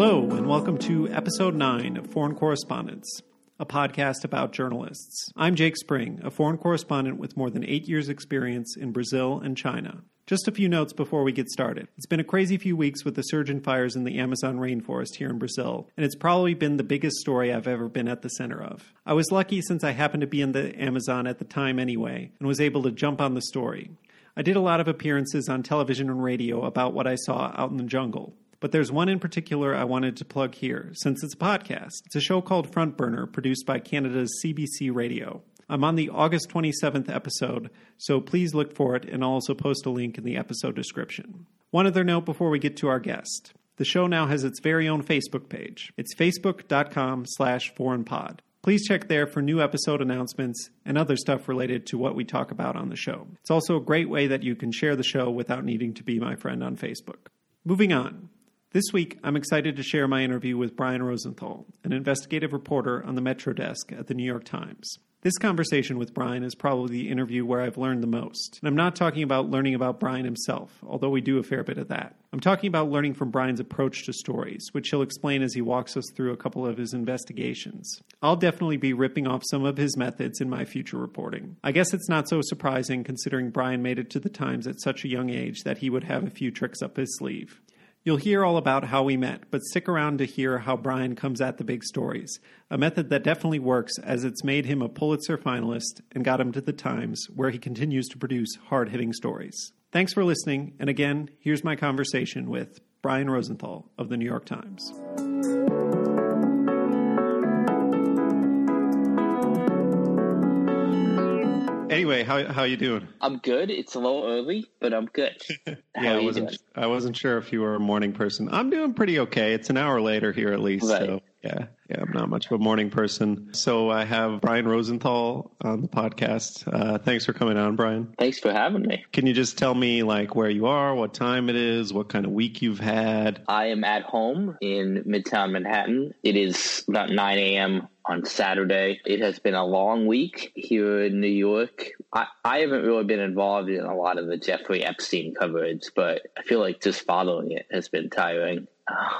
Hello, and welcome to episode 9 of Foreign Correspondence, a podcast about journalists. I'm Jake Spring, a foreign correspondent with more than eight years' experience in Brazil and China. Just a few notes before we get started. It's been a crazy few weeks with the surge in fires in the Amazon rainforest here in Brazil, and it's probably been the biggest story I've ever been at the center of. I was lucky since I happened to be in the Amazon at the time anyway, and was able to jump on the story. I did a lot of appearances on television and radio about what I saw out in the jungle. But there's one in particular I wanted to plug here, since it's a podcast. It's a show called Front Burner, produced by Canada's CBC Radio. I'm on the August 27th episode, so please look for it, and I'll also post a link in the episode description. One other note before we get to our guest. The show now has its very own Facebook page. It's facebook.com slash foreignpod. Please check there for new episode announcements and other stuff related to what we talk about on the show. It's also a great way that you can share the show without needing to be my friend on Facebook. Moving on. This week, I'm excited to share my interview with Brian Rosenthal, an investigative reporter on the Metro desk at the New York Times. This conversation with Brian is probably the interview where I've learned the most. And I'm not talking about learning about Brian himself, although we do a fair bit of that. I'm talking about learning from Brian's approach to stories, which he'll explain as he walks us through a couple of his investigations. I'll definitely be ripping off some of his methods in my future reporting. I guess it's not so surprising considering Brian made it to the Times at such a young age that he would have a few tricks up his sleeve. You'll hear all about how we met, but stick around to hear how Brian comes at the big stories, a method that definitely works as it's made him a Pulitzer finalist and got him to the Times, where he continues to produce hard hitting stories. Thanks for listening, and again, here's my conversation with Brian Rosenthal of the New York Times. Anyway, how how you doing? I'm good. It's a little early, but I'm good. yeah, I wasn't doing? I wasn't sure if you were a morning person. I'm doing pretty okay. It's an hour later here at least, right. so yeah, yeah, I'm not much of a morning person. So I have Brian Rosenthal on the podcast. Uh, thanks for coming on, Brian. Thanks for having me. Can you just tell me like where you are, what time it is, what kind of week you've had? I am at home in Midtown Manhattan. It is about 9 a.m. on Saturday. It has been a long week here in New York. I, I haven't really been involved in a lot of the Jeffrey Epstein coverage, but I feel like just following it has been tiring.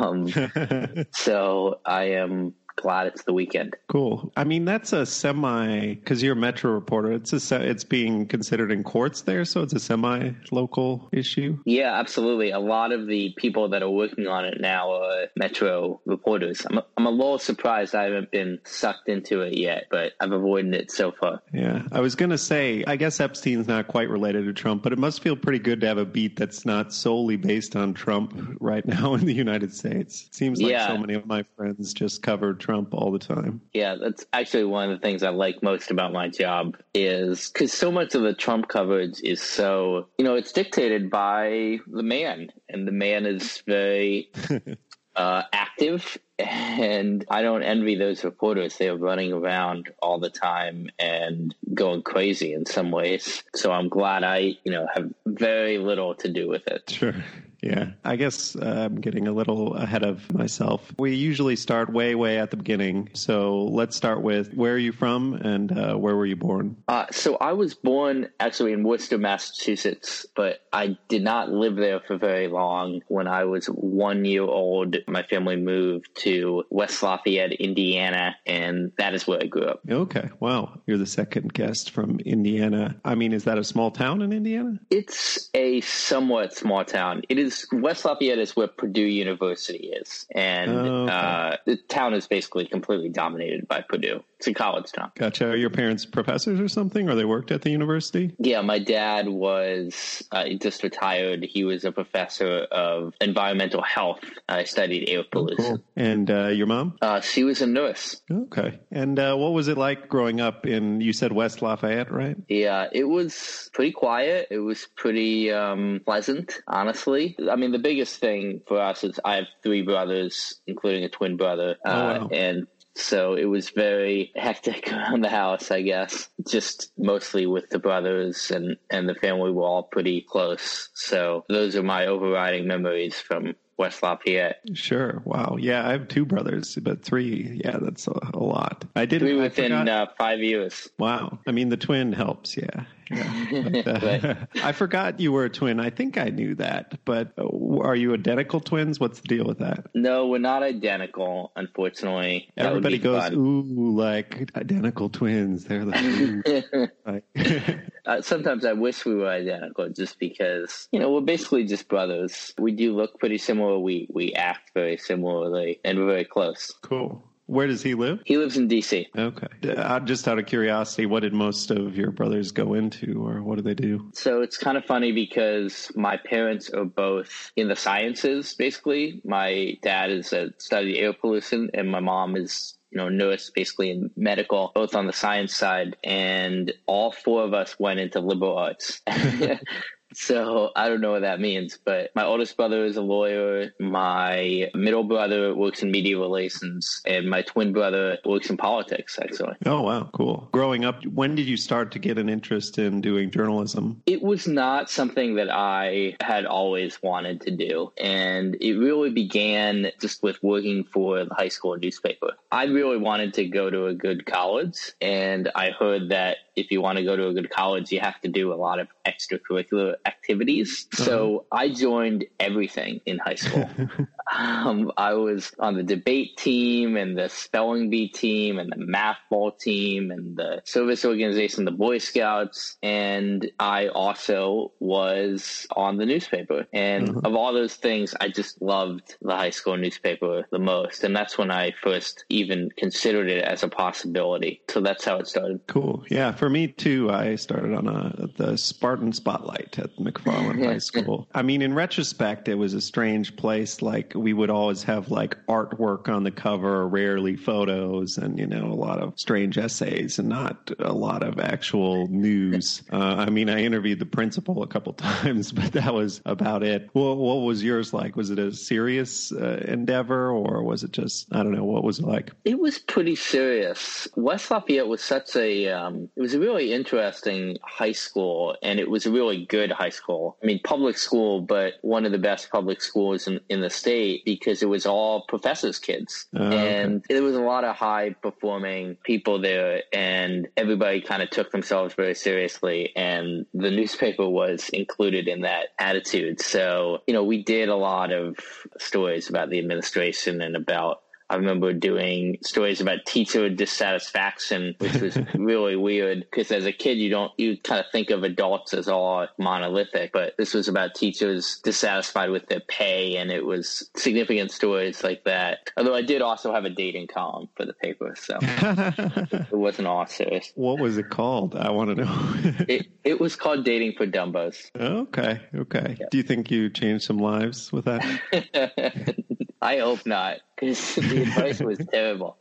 Um, so I am glad it's the weekend. Cool. I mean, that's a semi because you're a metro reporter. It's a it's being considered in courts there, so it's a semi local issue. Yeah, absolutely. A lot of the people that are working on it now are metro reporters. I'm a, I'm a little surprised I haven't been sucked into it yet, but I've avoided it so far. Yeah, I was gonna say, I guess Epstein's not quite related to Trump, but it must feel pretty good to have a beat that's not solely based on Trump right now in the United States. It seems like yeah. so many of my friends just covered Trump all the time. Yeah, that's actually one of the things I like most about my job is because so much of the Trump coverage is so, you know, it's dictated by the man, and the man is very uh, active. And I don't envy those reporters. They are running around all the time and going crazy in some ways. So I'm glad I, you know, have very little to do with it. Sure. Yeah, I guess uh, I'm getting a little ahead of myself. We usually start way, way at the beginning. So let's start with where are you from and uh, where were you born? Uh, so I was born actually in Worcester, Massachusetts, but I did not live there for very long. When I was one year old, my family moved to West Lafayette, Indiana, and that is where I grew up. Okay, wow. You're the second guest from Indiana. I mean, is that a small town in Indiana? It's a somewhat small town. It is is West Lafayette is where Purdue University is, and oh, okay. uh, the town is basically completely dominated by Purdue. It's a college town. Gotcha. Are your parents professors or something, or they worked at the university? Yeah, my dad was uh, just retired. He was a professor of environmental health. I studied air pollution. Oh, cool. And uh, your mom? Uh, she was a nurse. Okay. And uh, what was it like growing up in? You said West Lafayette, right? Yeah, it was pretty quiet. It was pretty um, pleasant, honestly. I mean, the biggest thing for us is I have three brothers, including a twin brother, oh, wow. Uh, and so it was very hectic around the house, I guess. Just mostly with the brothers and, and the family were all pretty close. So those are my overriding memories from West Lafayette. Sure. Wow. Yeah, I have two brothers, but three. Yeah, that's a, a lot. I did three within uh, five years. Wow. I mean, the twin helps. Yeah. yeah. But, uh, I forgot you were a twin. I think I knew that, but Are you identical twins? What's the deal with that? No, we're not identical, unfortunately. That Everybody goes, fun. ooh, like identical twins. They're like, uh, sometimes I wish we were identical just because, you know, we're basically just brothers. We do look pretty similar. We, we act very similarly and we're very close. Cool. Where does he live? He lives in D.C. Okay. Uh, just out of curiosity, what did most of your brothers go into, or what do they do? So it's kind of funny because my parents are both in the sciences. Basically, my dad is a study air pollution, and my mom is you know, nurse basically in medical, both on the science side. And all four of us went into liberal arts. So I don't know what that means, but my oldest brother is a lawyer. My middle brother works in media relations, and my twin brother works in politics, actually. Oh, wow. Cool. Growing up, when did you start to get an interest in doing journalism? It was not something that I had always wanted to do. And it really began just with working for the high school newspaper. I really wanted to go to a good college, and I heard that if you want to go to a good college, you have to do a lot of extracurricular activities. Uh-huh. So I joined everything in high school. um, I was on the debate team and the spelling bee team and the math ball team and the service organization, the Boy Scouts. And I also was on the newspaper. And uh-huh. of all those things, I just loved the high school newspaper the most. And that's when I first even considered it as a possibility. So that's how it started. Cool. Yeah. For for me too, I started on a, the Spartan Spotlight at McFarland High School. I mean, in retrospect, it was a strange place. Like we would always have like artwork on the cover, rarely photos, and you know a lot of strange essays, and not a lot of actual news. Uh, I mean, I interviewed the principal a couple times, but that was about it. Well, what was yours like? Was it a serious uh, endeavor, or was it just I don't know? What was it like? It was pretty serious. West Lafayette was such a um, it was a really interesting high school, and it was a really good high school. I mean, public school, but one of the best public schools in, in the state because it was all professors' kids. Oh, and okay. there was a lot of high performing people there, and everybody kind of took themselves very seriously. And the newspaper was included in that attitude. So, you know, we did a lot of stories about the administration and about I remember doing stories about teacher dissatisfaction, which was really weird because as a kid, you don't, you kind of think of adults as all monolithic, but this was about teachers dissatisfied with their pay and it was significant stories like that. Although I did also have a dating column for the paper, so it wasn't all serious. What was it called? I want to know. it, it was called Dating for Dumbos. Okay. Okay. Yeah. Do you think you changed some lives with that? I hope not, because the advice was terrible.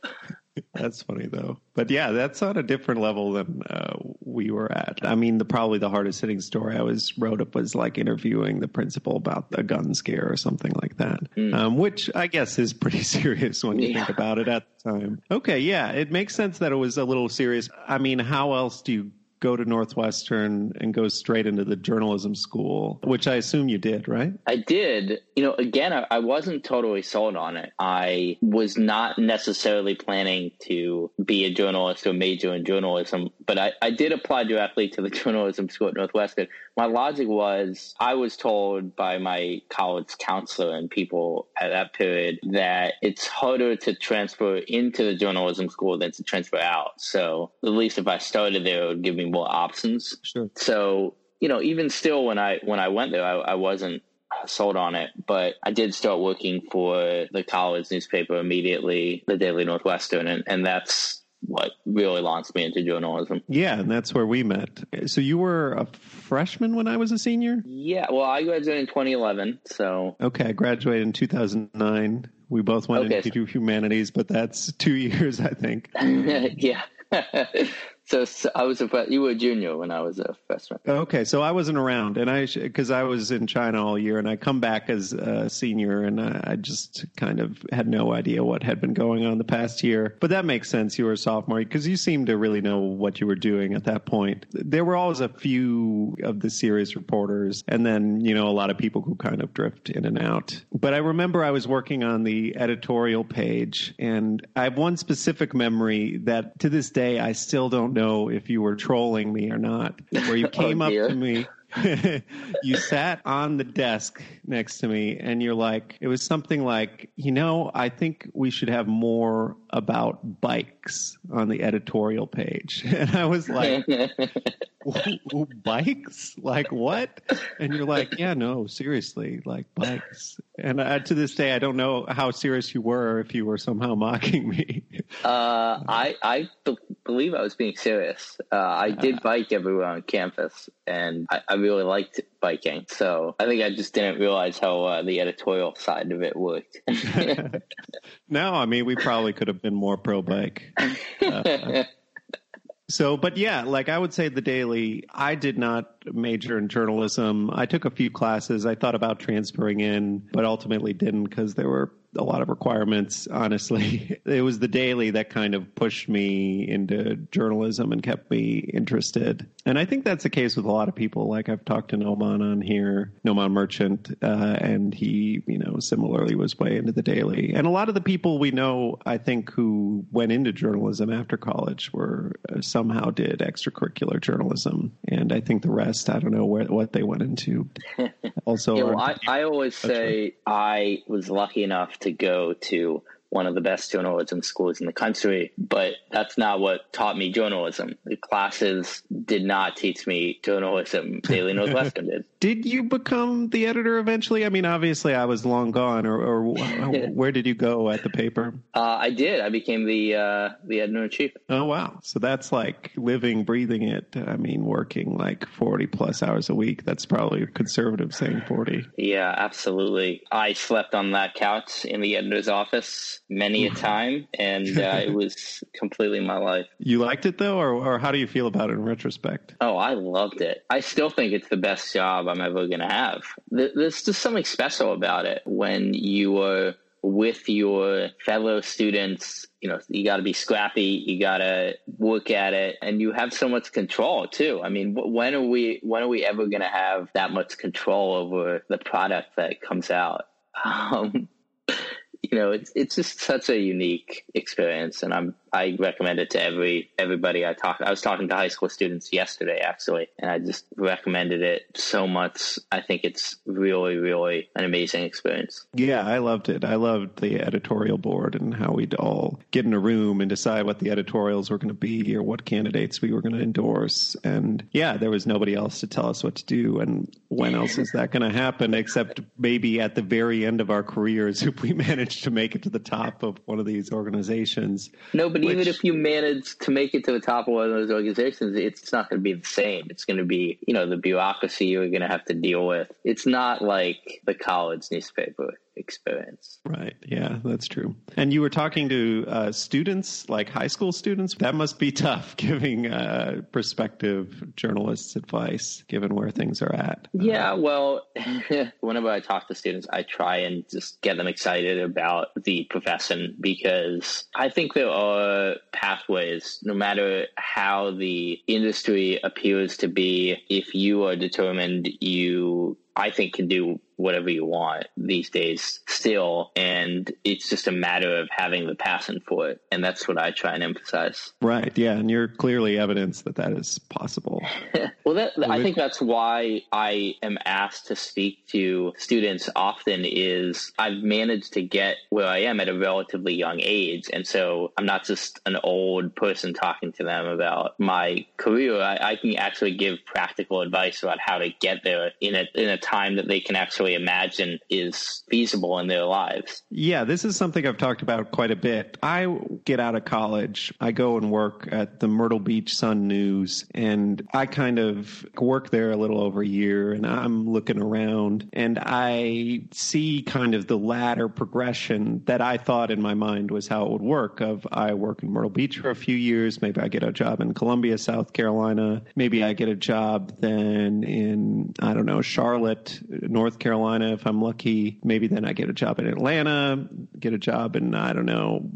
That's funny though, but yeah, that's on a different level than uh, we were at. I mean, the probably the hardest hitting story I was wrote up was like interviewing the principal about a gun scare or something like that, mm. um, which I guess is pretty serious when you yeah. think about it at the time. Okay, yeah, it makes sense that it was a little serious. I mean, how else do you go to Northwestern and go straight into the journalism school, which I assume you did, right? I did. You know, again, I, I, wasn't totally sold on it. I was not necessarily planning to be a journalist or major in journalism, but I, I did apply directly to the journalism school at Northwestern. My logic was I was told by my college counselor and people at that period that it's harder to transfer into the journalism school than to transfer out. So at least if I started there, it would give me more options. Sure. So you know, even still, when I when I went there, I, I wasn't sold on it, but I did start working for the college newspaper immediately, the Daily Northwestern, and, and that's what really launched me into journalism. Yeah, and that's where we met. So you were a freshman when I was a senior? Yeah, well, I graduated in 2011, so. Okay, I graduated in 2009. We both went okay. into humanities, but that's two years, I think. yeah. So, so, I was a you were a junior when I was a freshman. Okay, so I wasn't around, and I because I was in China all year, and I come back as a senior, and I, I, just kind of had no idea what had been going on the past year. But that makes sense. You were a sophomore because you seemed to really know what you were doing at that point. There were always a few of the serious reporters, and then you know a lot of people who kind of drift in and out. But I remember I was working on the editorial page, and I have one specific memory that to this day I still don't know if you were trolling me or not. Where you oh, came oh, up to me you sat on the desk next to me and you're like, it was something like, you know, I think we should have more about bikes on the editorial page. And I was like, bikes? Like what? And you're like, yeah, no, seriously, like bikes. And uh, to this day, I don't know how serious you were if you were somehow mocking me. Uh, I I b- believe I was being serious. Uh, I did uh. bike everywhere on campus, and I, I, really liked biking. So I think I just didn't realize how uh, the editorial side of it worked. No, I mean we probably could have been more pro bike. Uh, so, but yeah, like I would say the daily, I did not major in journalism. I took a few classes. I thought about transferring in, but ultimately didn't because there were a lot of requirements, honestly. It was the daily that kind of pushed me into journalism and kept me interested. And I think that's the case with a lot of people. Like I've talked to Nomaan on here, Nomaan Merchant, uh, and he, you know, similarly was way into the daily. And a lot of the people we know, I think, who went into journalism after college were uh, somehow did extracurricular journalism. And I think the rest, I don't know where, what they went into. Also, yeah, well, I, I always say I was lucky enough to go to one of the best journalism schools in the country, but that's not what taught me journalism. The classes did not teach me journalism. Daily Northwestern did. Did you become the editor eventually? I mean, obviously, I was long gone. Or, or where did you go at the paper? Uh, I did. I became the uh, the editor in chief. Oh wow! So that's like living, breathing it. I mean, working like forty plus hours a week. That's probably conservative saying forty. Yeah, absolutely. I slept on that couch in the editor's office many a time, and uh, it was completely my life. You liked it though, or, or how do you feel about it in retrospect? Oh, I loved it. I still think it's the best job I'm ever going to have. There's just something special about it when you are with your fellow students you know you got to be scrappy you got to work at it and you have so much control too i mean when are we when are we ever going to have that much control over the product that comes out um, you know, it's it's just such a unique experience, and I'm I recommend it to every everybody I talk. I was talking to high school students yesterday actually, and I just recommended it so much. I think it's really, really an amazing experience. Yeah, I loved it. I loved the editorial board and how we'd all get in a room and decide what the editorials were going to be or what candidates we were going to endorse. And yeah, there was nobody else to tell us what to do. And when else is that going to happen except maybe at the very end of our careers if we manage to make it to the top of one of these organizations? Nobody but Which, even if you manage to make it to the top of one of those organizations, it's not going to be the same. It's going to be, you know, the bureaucracy you're going to have to deal with. It's not like the college newspaper experience. Right. Yeah, that's true. And you were talking to uh, students, like high school students. That must be tough giving uh, prospective journalists advice given where things are at. Yeah. Well, whenever I talk to students, I try and just get them excited about the profession because I think there are pathways, no matter how the industry appears to be, if you are determined, you I think can do whatever you want these days still. And it's just a matter of having the passion for it. And that's what I try and emphasize. Right. Yeah. And you're clearly evidence that that is possible. well, that, I think that's why I am asked to speak to students often is I've managed to get where I am at a relatively young age. And so I'm not just an old person talking to them about my career. I, I can actually give practical advice about how to get there in a, in a time that they can actually imagine is feasible in their lives. Yeah, this is something I've talked about quite a bit. I get out of college, I go and work at the Myrtle Beach Sun News, and I kind of work there a little over a year, and I'm looking around and I see kind of the ladder progression that I thought in my mind was how it would work of I work in Myrtle Beach for a few years, maybe I get a job in Columbia, South Carolina, maybe I get a job then in I don't know, Charlotte, North Carolina if I'm lucky. Maybe then I get a job in Atlanta, get a job in, I don't know,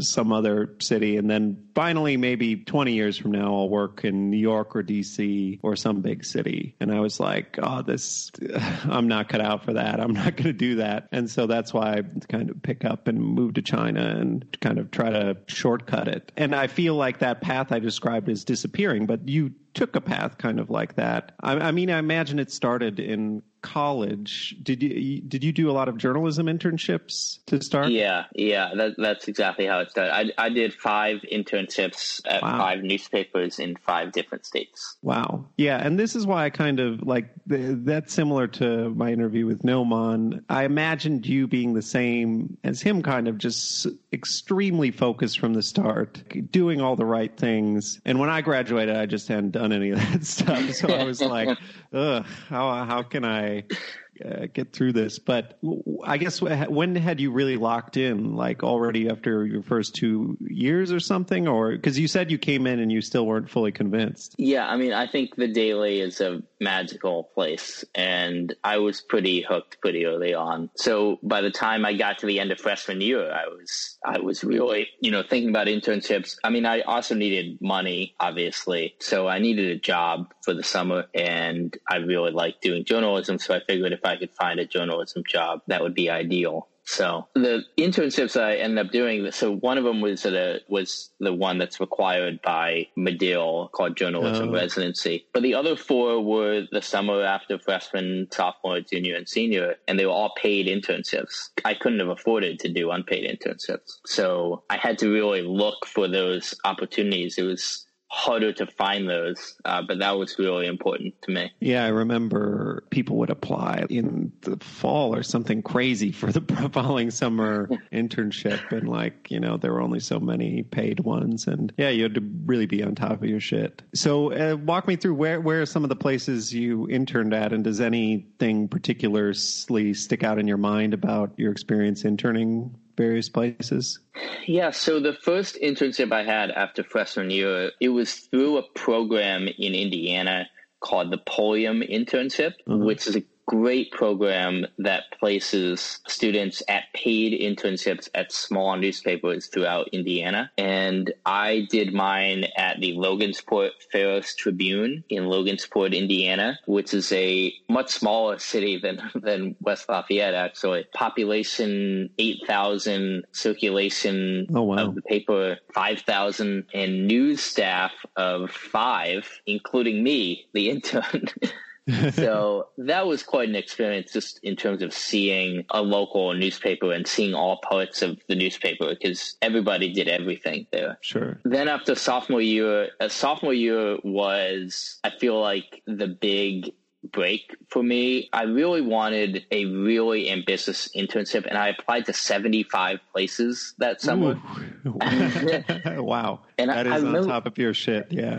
some other city. And then finally, maybe 20 years from now, I'll work in New York or DC or some big city. And I was like, oh, this, I'm not cut out for that. I'm not going to do that. And so that's why I kind of pick up and move to China and kind of try to shortcut it. And I feel like that path I described is disappearing, but you took a path kind of like that. I, I mean, I imagine it started in college, did you did you do a lot of journalism internships to start? Yeah, yeah, that, that's exactly how it started. I, I did five internships at wow. five newspapers in five different states. Wow, yeah, and this is why I kind of like that's similar to my interview with Nomaan. I imagined you being the same as him, kind of just extremely focused from the start, doing all the right things. And when I graduated, I just hadn't done any of that stuff, so I was like, ugh, how how can I Okay uh, get through this. But I guess when had you really locked in? Like already after your first two years or something, or because you said you came in and you still weren't fully convinced. Yeah, I mean, I think the Daily is a magical place, and I was pretty hooked pretty early on. So by the time I got to the end of freshman year, I was I was really you know thinking about internships. I mean, I also needed money, obviously, so I needed a job for the summer, and I really liked doing journalism. So I figured if I could find a journalism job, that would be ideal. So the internships I ended up doing, so one of them was a, was the one that's required by Medill called journalism oh. residency. But the other four were the summer after freshman, sophomore, junior, and senior, and they were all paid internships. I couldn't have afforded to do unpaid internships. So I had to really look for those opportunities. It was harder to find those, uh, but that was really important to me. Yeah, I remember people would apply in the fall or something crazy for the following summer internship, and like you know there were only so many paid ones, and yeah, you had to really be on top of your shit. So, uh, walk me through where where are some of the places you interned at, and does anything particularly stick out in your mind about your experience interning various places? Yeah, so the first internship I had after freshman year, it was through a program in Indiana called the Pulliam Internship, mm-hmm. which is a great program that places students at paid internships at small newspapers throughout Indiana. And I did mine at the Logansport Pharos Tribune in Logansport, Indiana, which is a much smaller city than, than West Lafayette, actually. Population 8,000, circulation oh, wow. of the paper 5,000, and news staff of five, including me, the intern. so that was quite an experience just in terms of seeing a local newspaper and seeing all parts of the newspaper because everybody did everything there. Sure. Then after sophomore year, a uh, sophomore year was, I feel like the big break for me. I really wanted a really ambitious internship, and I applied to 75 places that summer. wow. and that I, is I remember, on top of your shit. Yeah.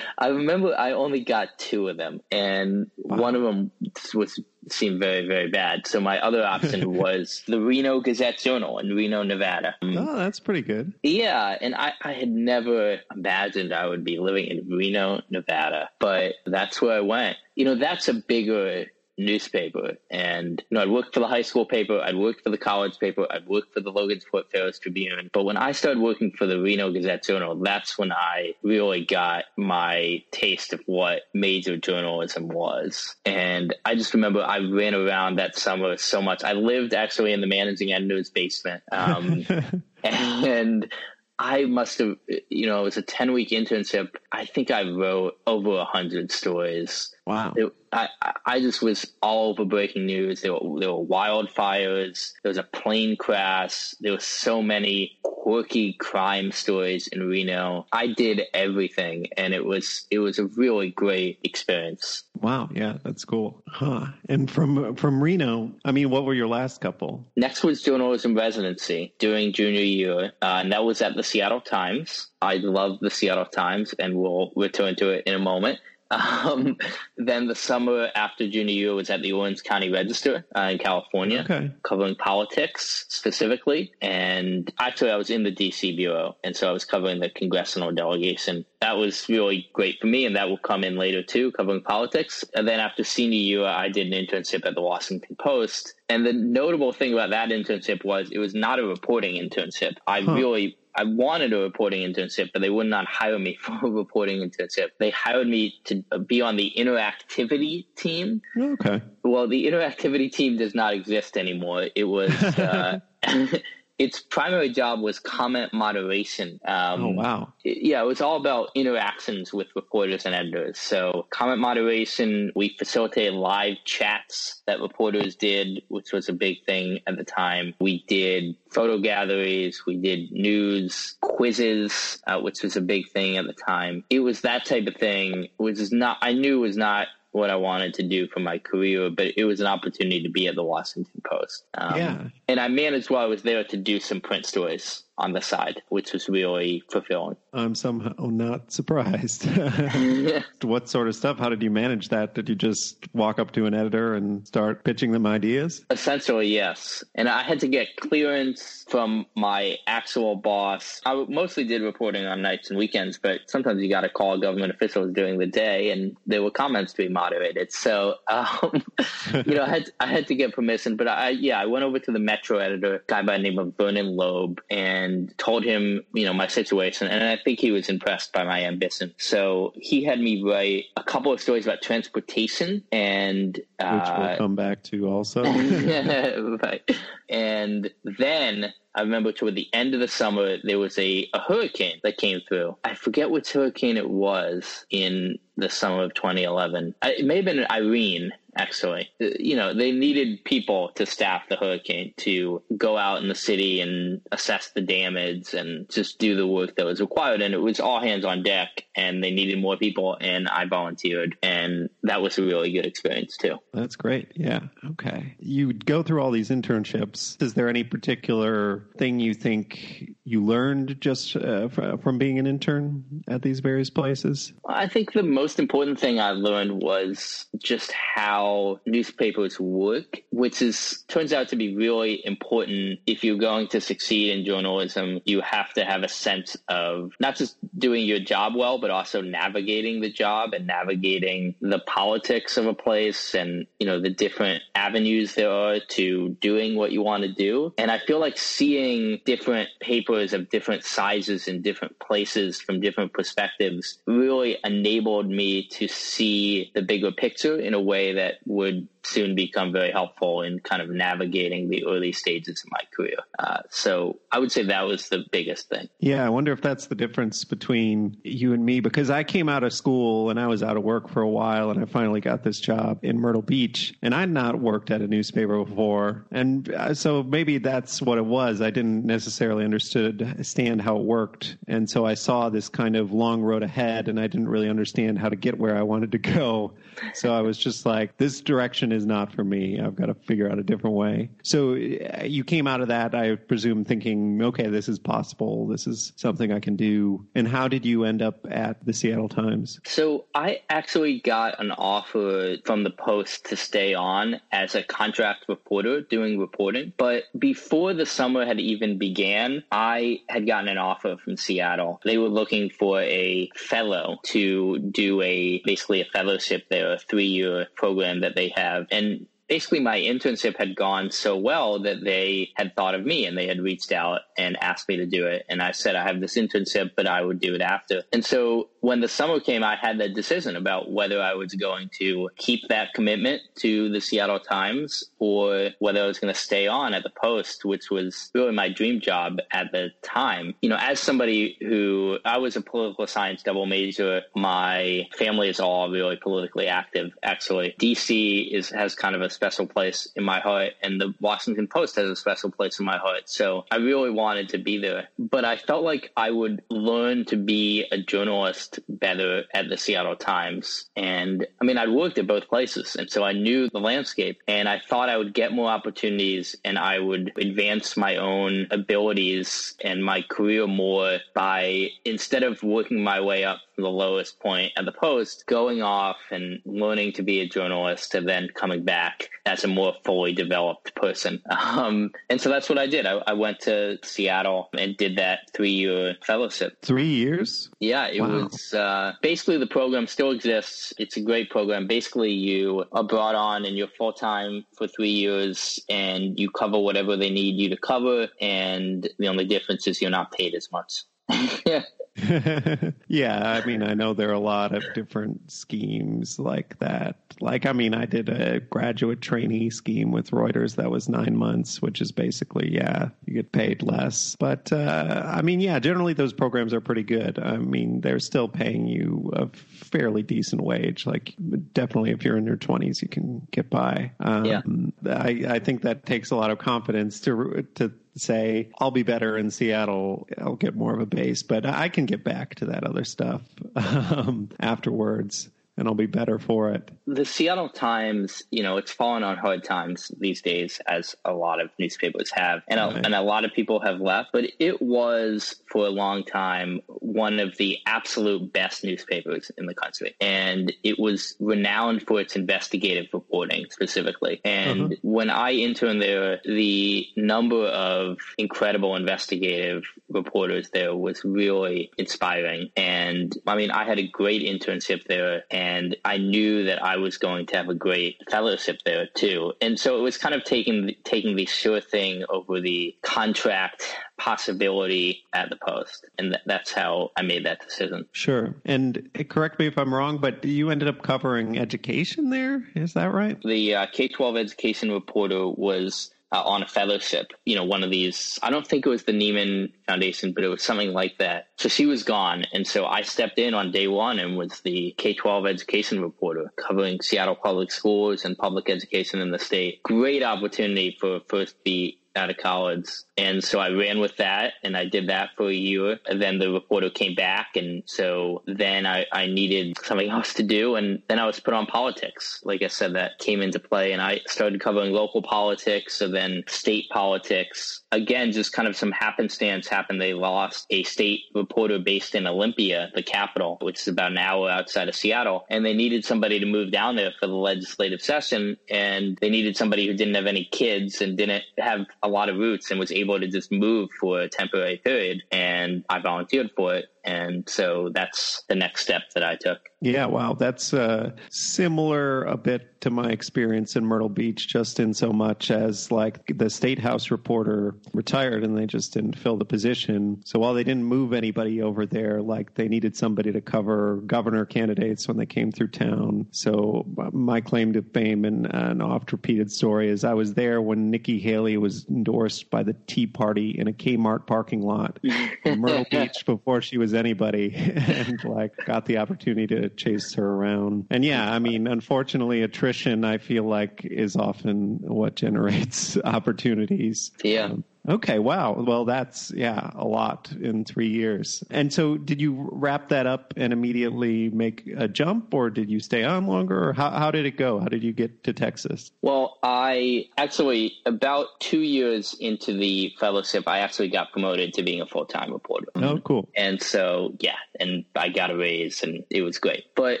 I remember I only got two of them, and wow. one of them was seemed very very bad. So my other option was the Reno Gazette Journal in Reno, Nevada. Oh, that's pretty good. Yeah, and I, I had never imagined I would be living in Reno, Nevada, but that's where I went. You know, that's a bigger newspaper. And you know, I'd worked for the high school paper, I'd worked for the college paper, I'd worked for the Logansport Pharos Tribune. But when I started working for the Reno Gazette Journal, that's when I really got my taste of what major journalism was. And I just remember I ran around that summer so much. I lived actually in the managing editor's basement. Um, and I must have, you know, it was a 10 week internship. I think I wrote over a hundred stories. Wow. It, I, I just was all over breaking news. There were, there were wildfires. There was a plane crash. There were so many quirky crime stories in Reno. I did everything, and it was it was a really great experience. Wow, yeah, that's cool. Huh. And from from Reno, I mean, what were your last couple? Next was journalism residency during junior year, uh, and that was at the Seattle Times. I love the Seattle Times, and we'll return to it in a moment. Um, then the summer after junior year was at the Orange County Register uh, in California, okay. covering politics specifically. And actually, I was in the DC bureau, and so I was covering the congressional delegation. That was really great for me, and that will come in later too, covering politics. And then after senior year, I did an internship at the Washington Post. And the notable thing about that internship was it was not a reporting internship. I huh. really I wanted a reporting internship, but they would not hire me for a reporting internship. They hired me to be on the interactivity team. Okay. Well, the interactivity team does not exist anymore. It was. Uh, its primary job was comment moderation. Um, oh wow! Yeah, it was all about interactions with reporters and editors. So comment moderation. We facilitated live chats that reporters did, which was a big thing at the time. We did photo galleries. We did news quizzes, uh, which was a big thing at the time. It was that type of thing, which is not. I knew was not what I wanted to do for my career, but it was an opportunity to be at the Washington Post. Um, yeah. And I managed while I was there to do some print stories on the side, which was really fulfilling. I'm somehow not surprised. what sort of stuff? How did you manage that? Did you just walk up to an editor and start pitching them ideas? Essentially, yes. And I had to get clearance from my actual boss. I mostly did reporting on nights and weekends, but sometimes you got to call government officials during the day, and there were comments to be moderated. So, um, you know, I had I had to get permission. But I, yeah, I went over to the Metro editor, a guy by the name of Vernon Loeb, and and told him, you know, my situation. And I think he was impressed by my ambition. So he had me write a couple of stories about transportation and. Uh, Which we'll come back to also. right. And then I remember toward the end of the summer, there was a, a hurricane that came through. I forget which hurricane it was in the summer of 2011. It may have been Irene, actually. Uh, you know, they needed people to staff the hurricane to go out in the city and assess the damage and just do the work that was required. And it was all hands on deck, and they needed more people, and I volunteered. And that was a really good experience, too. That's great. Yeah. Okay. You go through all these internships. Is there any particular thing you think you learned just uh, from being an intern at these various places? I think the most important thing I learned was just how newspapers work, which is turns out to be really important. If you're going to succeed in journalism, you have to have a sense of not just doing your job well, but also navigating the job and navigating the politics of a place and you know the different avenues there are to doing what you want to do. And I feel like seeing different papers of different sizes in different places from different perspectives really enabled me to see the bigger picture in a way that would soon become very helpful in kind of navigating the early stages of my career. Uh, so I would say that was the biggest thing. Yeah, I wonder if that's the difference between you and me because I came out of school and I was out of work for a while and I finally got this job in Myrtle Beach and I'd not worked at a newspaper before. And uh, so maybe that's what it was. I didn't necessarily understand how it worked. And so I saw this kind of long road ahead and I didn't really understand how to get where I wanted to go. So I was just like, this direction is not for me. I've got to figure out a different way. So uh, you came out of that, I presume, thinking, okay, this is possible. This is something I can do. And how did you end up at the Seattle Times? So I actually got an offer from the Post to stay on as a contract reporter doing reporting. But before the summer had even began, I had gotten an offer from Seattle. They were looking for a fellow to do a basically a fellowship there, a three year program that they have and basically my internship had gone so well that they had thought of me and they had reached out and asked me to do it. And I said, I have this internship, but I would do it after. And so when the summer came, I had that decision about whether I was going to keep that commitment to the Seattle Times or whether I was going to stay on at the Post, which was really my dream job at the time. You know, as somebody who I was a political science double major, my family is all really politically active. Actually, DC is has kind of a special place in my heart, and the Washington Post has a special place in my heart. So I really wanted to be there, but I felt like I would learn to be a journalist better at the Seattle Times. And I mean, I'd worked at both places. And so I knew the landscape and I thought I would get more opportunities and I would advance my own abilities and my career more by instead of working my way up from the lowest point at the Post, going off and learning to be a journalist and then coming back as a more fully developed person. Um, and so that's what I did. I, I, went to Seattle and did that three year fellowship. Three years? Yeah, it wow. was uh, basically the program still exists. It's a great program. Basically, you are brought on and you're full time for three years and you cover whatever they need you to cover. And the only difference is you're not paid as much. yeah, I mean, I know there are a lot of different schemes like that. Like, I mean, I did a graduate trainee scheme with Reuters that was nine months, which is basically, yeah, you get paid less. But, uh, I mean, yeah, generally those programs are pretty good. I mean, they're still paying you a fairly decent wage. Like, definitely if you're in your 20s, you can get by. Um, yeah. I, I think that takes a lot of confidence to, to say I'll be better in Seattle. I'll get more of a base, but I can get back to that other stuff um, afterwards and I'll be better for it. The Seattle Times, you know, it's fallen on hard times these days, as a lot of newspapers have, and right. a, and a lot of people have left. But it was for a long time one of the absolute best newspapers in the country, and it was renowned for its investigative reporting specifically. And uh-huh. when I interned there, the number of incredible investigative reporters there was really inspiring. And I mean, I had a great internship there. And and I knew that I was going to have a great fellowship there too. And so it was kind of taking taking the sure thing over the contract possibility at the post, and th- that's how I made that decision. Sure. And correct me if I'm wrong, but you ended up covering education there. Is that right? The uh, K twelve education reporter was uh, on a fellowship, you know, one of these, I don't think it was the Nieman Foundation, but it was something like that. So she was gone. And so I stepped in on day one and was the K 12 education reporter covering Seattle public schools and public education in the state. Great opportunity for first the out of college. And so I ran with that and I did that for a year. And then the reporter came back. And so then I, I needed something else to do. And then I was put on politics. Like I said, that came into play. And I started covering local politics, so then state politics. Again, just kind of some happenstance happened. They lost a state reporter based in Olympia, the capital, which is about an hour outside of Seattle. And they needed somebody to move down there for the legislative session. And they needed somebody who didn't have any kids and didn't have a lot of roots and was able to just move for a temporary period. And I volunteered for it. And so that's the next step that I took. Yeah, wow. That's uh, similar a bit to my experience in Myrtle Beach, just in so much as like the State House reporter retired and they just didn't fill the position. So while they didn't move anybody over there, like they needed somebody to cover governor candidates when they came through town. So my claim to fame and an oft repeated story is I was there when Nikki Haley was endorsed by the Tea Party in a Kmart parking lot in Myrtle Beach before she was anybody and like got the opportunity to chase her around. And yeah, I mean, unfortunately, attrition, I feel like, is often what generates opportunities. Yeah. Um, Okay, wow. Well, that's yeah, a lot in 3 years. And so did you wrap that up and immediately make a jump or did you stay on longer or how how did it go? How did you get to Texas? Well, I actually about 2 years into the fellowship, I actually got promoted to being a full-time reporter. Oh, mm-hmm. cool. And so, yeah, and I got a raise and it was great. But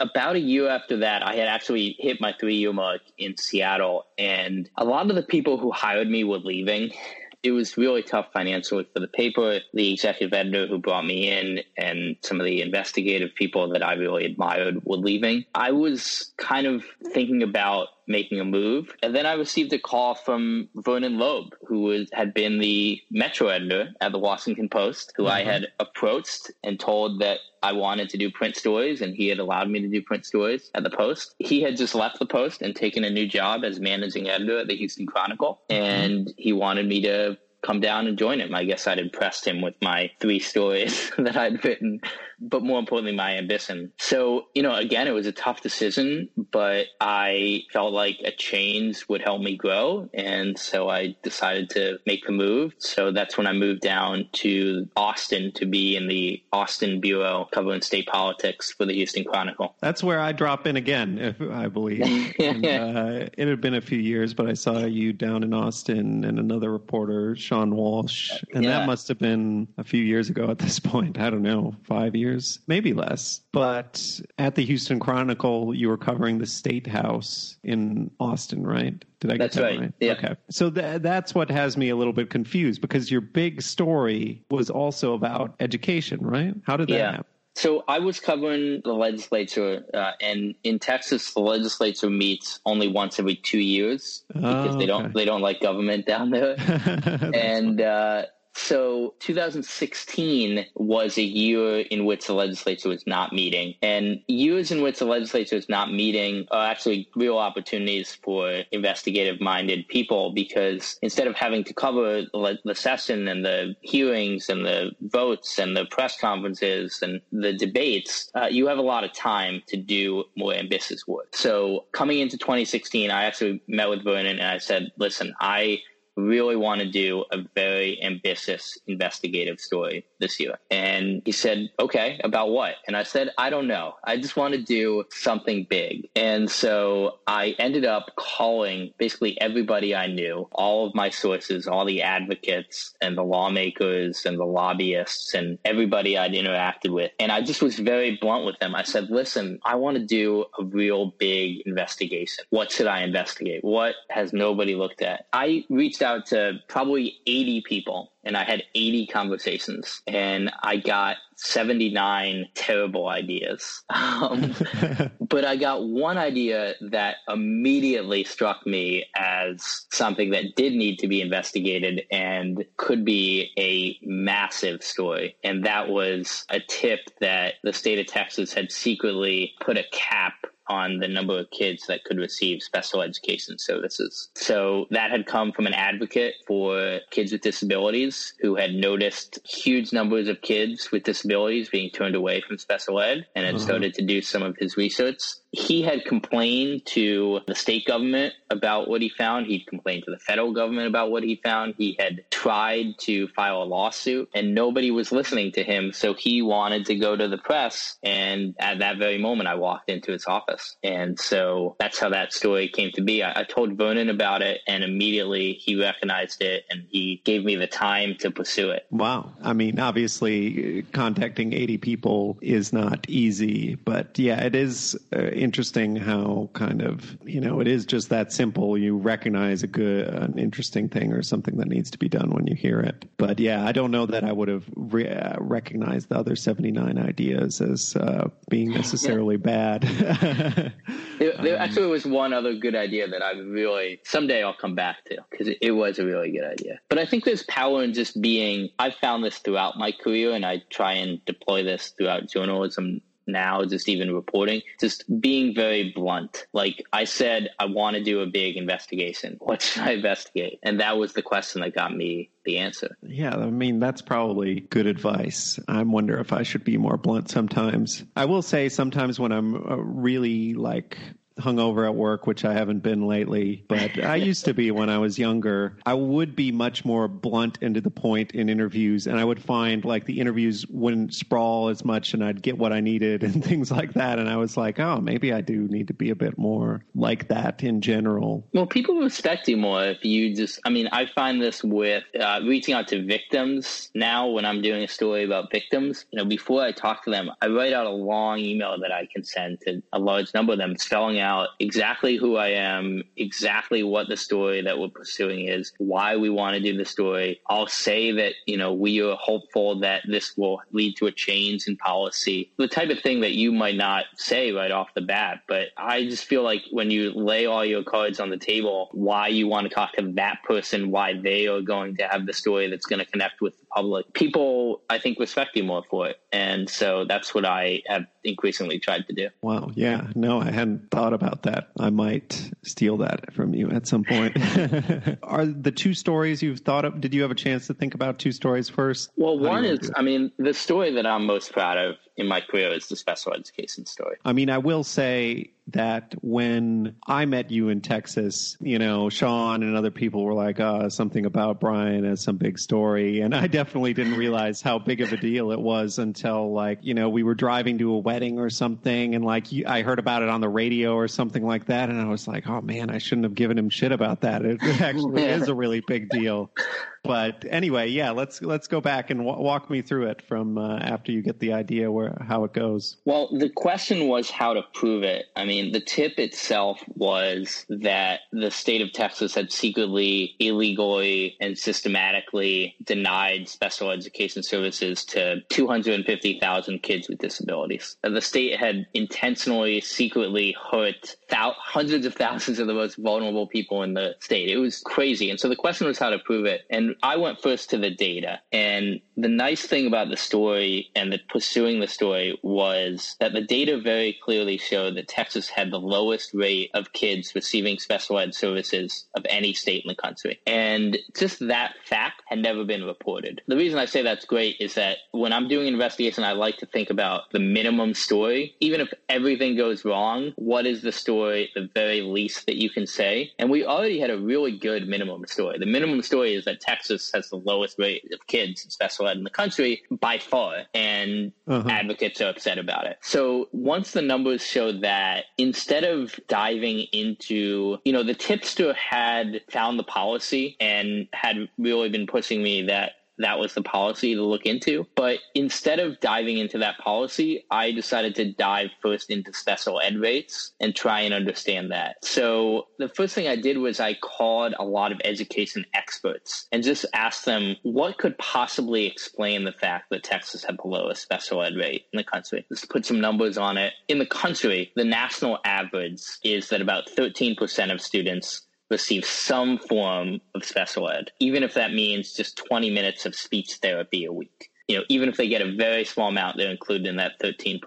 about a year after that, I had actually hit my 3-year mark in Seattle and a lot of the people who hired me were leaving it was really tough financially for the paper. The executive editor who brought me in and some of the investigative people that I really admired were leaving. I was kind of thinking about making a move. And then I received a call from Vernon Loeb, who was, had been the Metro editor at the Washington Post, who mm-hmm. I had approached and told that I wanted to do print stories, and he had allowed me to do print stories at the Post. He had just left the Post and taken a new job as managing editor at the Houston Chronicle, mm-hmm. and he wanted me to come down and join him. I guess I'd impressed him with my three stories that I'd written but more importantly, my ambition. So, you know, again, it was a tough decision, but I felt like a change would help me grow. And so I decided to make the move. So that's when I moved down to Austin to be in the Austin Bureau covering state politics for the Houston Chronicle. That's where I drop in again, if I believe. and, uh, it had been a few years, but I saw you down in Austin and another reporter, Sean Walsh. And yeah. that must have been a few years ago at this point. I don't know, five years years, maybe less. But at the Houston Chronicle, you were covering the State House in Austin, right? Did I get that's that right? right? Yeah. Okay. So th- that's what has me a little bit confused because your big story was also about education, right? How did that yeah. happen? So I was covering the legislature, uh, and in Texas, the legislature meets only once every two years because oh, they don't they don't like government down there. and uh, So 2016 was a year in which the legislature was not meeting. And years in which the legislature is not meeting are actually real opportunities for investigative minded people because instead of having to cover the session and the hearings and the votes and the press conferences and the debates, uh, you have a lot of time to do more ambitious work. So coming into 2016, I actually met with Vernon and I said, listen, I really want to do a very ambitious investigative story this year. And he said, okay, about what? And I said, I don't know. I just want to do something big. And so I ended up calling basically everybody I knew, all of my sources, all the advocates and the lawmakers and the lobbyists and everybody I'd interacted with. And I just was very blunt with them. I said, listen, I want to do a real big investigation. What should I investigate? What has nobody looked at? I reached out to probably 80 people and I had 80 conversations and I got 79 terrible ideas. Um, but I got one idea that immediately struck me as something that did need to be investigated and could be a massive story. And that was a tip that the state of Texas had secretly put a cap on the number of kids that could receive special education services. So that had come from an advocate for kids with disabilities who had noticed huge numbers of kids with disabilities being turned away from special ed and had uh-huh. started to do some of his research he had complained to the state government about what he found. He'd complained to the federal government about what he found. He had tried to file a lawsuit and nobody was listening to him. So he wanted to go to the press. And at that very moment, I walked into his office. And so that's how that story came to be. I, I told Vernon about it and immediately he recognized it and he gave me the time to pursue it. Wow. I mean, obviously, contacting 80 people is not easy, but yeah, it is. Uh, interesting how kind of you know it is just that simple. You recognize a good, an interesting thing or something that needs to be done when you hear it. But yeah, I don't know that I would have re- uh, recognized the other seventy nine ideas as uh, being necessarily bad. there, there um, actually was one other good idea that I really someday I'll come back to because it, it was a really good idea. But I think there's power in just being. I've found this throughout my career, and I try and deploy this throughout journalism now, just even reporting, just being very blunt. Like I said, I want to do a big investigation. What should I investigate? And that was the question that got me the answer. Yeah, I mean, that's probably good advice. I wonder if I should be more blunt sometimes. I will say sometimes when I'm uh, really like hungover at work, which I haven't been lately, but I used to be when I was younger. I would be much more blunt and to the point in interviews, and I would find like the interviews wouldn't sprawl as much, and I'd get what I needed and things like that. And I was like, oh, maybe I do need to be a bit more like that in general. Well, people respect you more if you just. I mean, I find this with uh, reaching out to victims now when I'm doing a story about victims. You know, before I talk to them, I write out a long email that I can send to a large number of them, spelling out out exactly who I am, exactly what the story that we're pursuing is, why we want to do the story. I'll say that, you know, we are hopeful that this will lead to a change in policy, the type of thing that you might not say right off the bat. But I just feel like when you lay all your cards on the table, why you want to talk to that person, why they are going to have the story that's going to connect with the public, people, I think, respect you more for it. And so that's what I have increasingly tried to do. Wow. Yeah. No, I hadn't thought about that. I might steal that from you at some point. Are the two stories you've thought of? Did you have a chance to think about two stories first? Well, How one is, I mean, the story that I'm most proud of in my career is the special education story. I mean, I will say that when I met you in Texas, you know, Sean and other people were like, uh, something about Brian as some big story. And I definitely didn't realize how big of a deal it was until like, you know, we were driving to a wedding or something and like I heard about it on the radio or something like that. And I was like, oh man, I shouldn't have given him shit about that. It actually is a really big deal but anyway, yeah, let's let's go back and w- walk me through it from uh, after you get the idea where how it goes. Well, the question was how to prove it. I mean, the tip itself was that the state of Texas had secretly, illegally, and systematically denied special education services to 250,000 kids with disabilities. The state had intentionally, secretly hurt thou- hundreds of thousands of the most vulnerable people in the state. It was crazy, and so the question was how to prove it. And I went first to the data. And the nice thing about the story and the pursuing the story was that the data very clearly showed that Texas had the lowest rate of kids receiving special ed services of any state in the country. And just that fact had never been reported. The reason I say that's great is that when I'm doing investigation, I like to think about the minimum story. Even if everything goes wrong, what is the story, the very least that you can say? And we already had a really good minimum story. The minimum story is that Texas has the lowest rate of kids in special ed in the country by far, and uh-huh. advocates are upset about it. So once the numbers show that, instead of diving into, you know, the tipster had found the policy and had really been pushing me that that was the policy to look into. But instead of diving into that policy, I decided to dive first into special ed rates and try and understand that. So the first thing I did was I called a lot of education experts and just asked them what could possibly explain the fact that Texas had the lowest special ed rate in the country. Let's put some numbers on it. In the country, the national average is that about 13% of students receive some form of special ed, even if that means just 20 minutes of speech therapy a week you know, even if they get a very small amount, they're included in that 13%.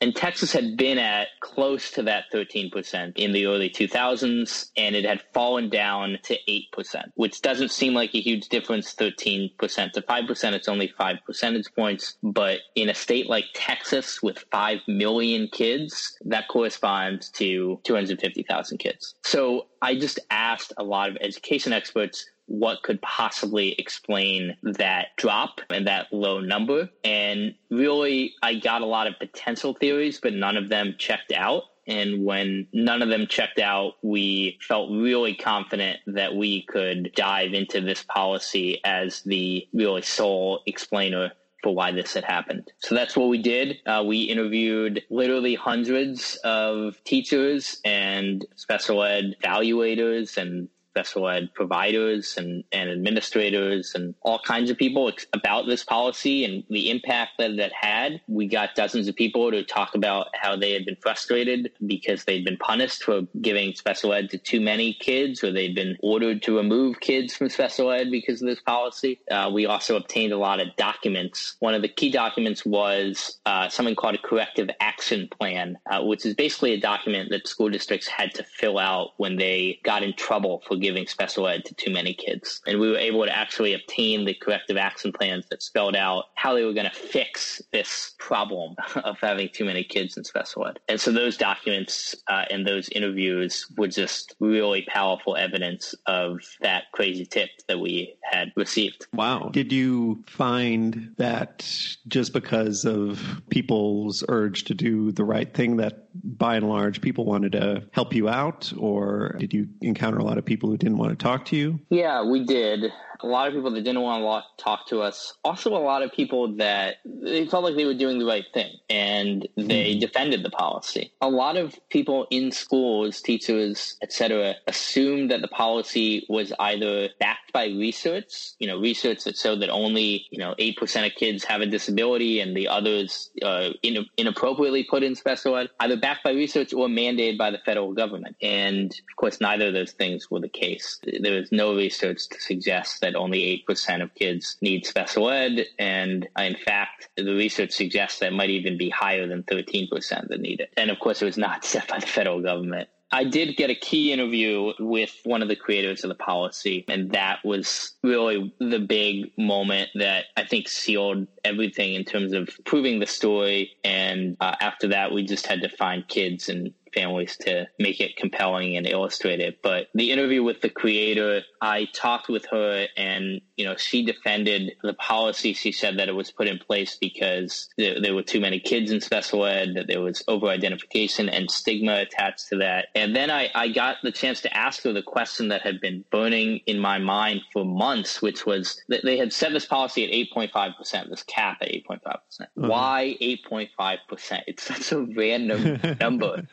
And Texas had been at close to that 13% in the early 2000s, and it had fallen down to 8%, which doesn't seem like a huge difference, 13% to 5%. It's only five percentage points. But in a state like Texas with 5 million kids, that corresponds to 250,000 kids. So I just asked a lot of education experts what could possibly explain that drop and that low number. And really, I got a lot of potential theories, but none of them checked out. And when none of them checked out, we felt really confident that we could dive into this policy as the really sole explainer for why this had happened. So that's what we did. Uh, we interviewed literally hundreds of teachers and special ed evaluators and special ed providers and, and administrators and all kinds of people about this policy and the impact that that had. We got dozens of people to talk about how they had been frustrated because they'd been punished for giving special ed to too many kids or they'd been ordered to remove kids from special ed because of this policy. Uh, we also obtained a lot of documents. One of the key documents was uh, something called a corrective action plan, uh, which is basically a document that school districts had to fill out when they got in trouble for giving special ed to too many kids. And we were able to actually obtain the corrective action plans that spelled out how they were going to fix this problem of having too many kids in special ed. And so those documents uh, and those interviews were just really powerful evidence of that crazy tip that we had received. Wow. Did you find that just because of people's urge to do the right thing that by and large people wanted to help you out or did you encounter a lot of people didn't want to talk to you? Yeah, we did a lot of people that didn't want to talk to us. Also, a lot of people that they felt like they were doing the right thing and they mm. defended the policy. A lot of people in schools, teachers, etc., assumed that the policy was either backed by research, you know, research that showed that only you know eight percent of kids have a disability and the others uh, in, inappropriately put in special ed, either backed by research or mandated by the federal government. And of course, neither of those things were the case. There was no research to suggest that only 8% of kids need special ed. And in fact, the research suggests that might even be higher than 13% that need it. And of course, it was not set by the federal government. I did get a key interview with one of the creators of the policy, and that was really the big moment that I think sealed everything in terms of proving the story. And uh, after that, we just had to find kids and families to make it compelling and illustrate it. But the interview with the creator, I talked with her and, you know, she defended the policy. She said that it was put in place because there, there were too many kids in special ed, that there was over identification and stigma attached to that. And then I, I got the chance to ask her the question that had been burning in my mind for months, which was that they had set this policy at 8.5%, this cap at 8.5%. percent mm hmm Why 8.5%? It's such a random number.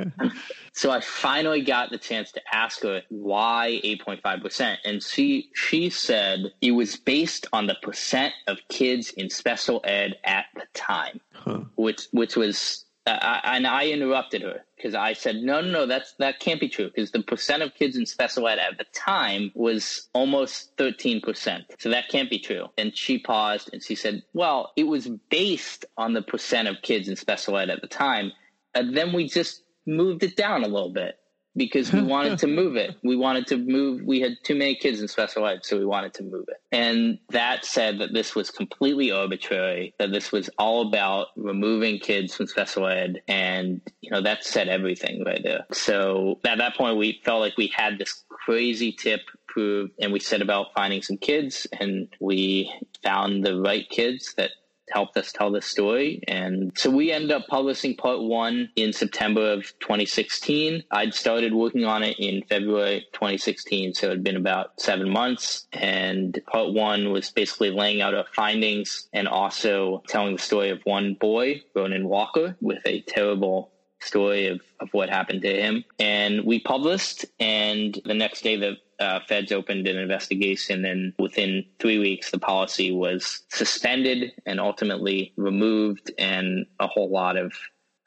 So I finally got the chance to ask her why 8.5%. And she, she said it was based on the percent of kids in special ed at the time, huh. which, which was uh, and I interrupted her because I said, no, no, no, that's that can't be true because the percent of kids in special ed at the time was almost thirteen percent, so that can't be true. And she paused and she said, well, it was based on the percent of kids in special ed at the time, and then we just moved it down a little bit because we wanted to move it. We wanted to move. We had too many kids in special ed, so we wanted to move it. And that said that this was completely arbitrary, that this was all about removing kids from special ed. And, you know, that said everything right there. So at that point, we felt like we had this crazy tip proved, and we set about finding some kids, and we found the right kids that helped us tell this story. And so we ended up publishing part one in September of 2016. I'd started working on it in February 2016, so it had been about seven months. And part one was basically laying out our findings and also telling the story of one boy, Ronan Walker, with a terrible story of, of what happened to him. And we published, and the next day the uh, feds opened an investigation, and within three weeks, the policy was suspended and ultimately removed, and a whole lot of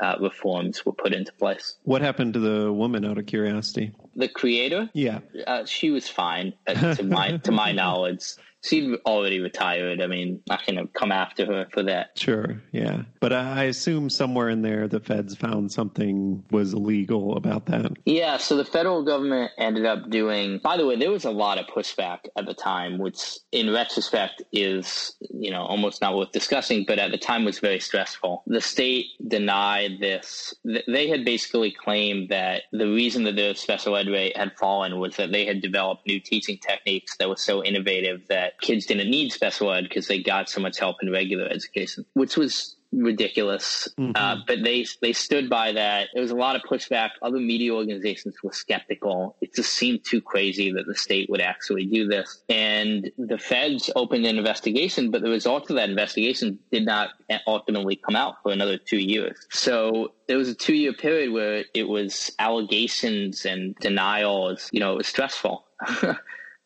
uh, reforms were put into place. What happened to the woman? Out of curiosity, the creator, yeah, uh, she was fine uh, to my to my knowledge she'd already retired. I mean, not going to come after her for that. Sure, yeah. But I assume somewhere in there the feds found something was illegal about that. Yeah, so the federal government ended up doing, by the way, there was a lot of pushback at the time, which in retrospect is, you know, almost not worth discussing, but at the time was very stressful. The state denied this. They had basically claimed that the reason that the special ed rate had fallen was that they had developed new teaching techniques that were so innovative that kids didn't need special ed because they got so much help in regular education, which was ridiculous. Mm-hmm. Uh, but they they stood by that. There was a lot of pushback. Other media organizations were skeptical. It just seemed too crazy that the state would actually do this. And the feds opened an investigation, but the results of that investigation did not ultimately come out for another two years. So there was a two year period where it was allegations and denials. You know, it was stressful.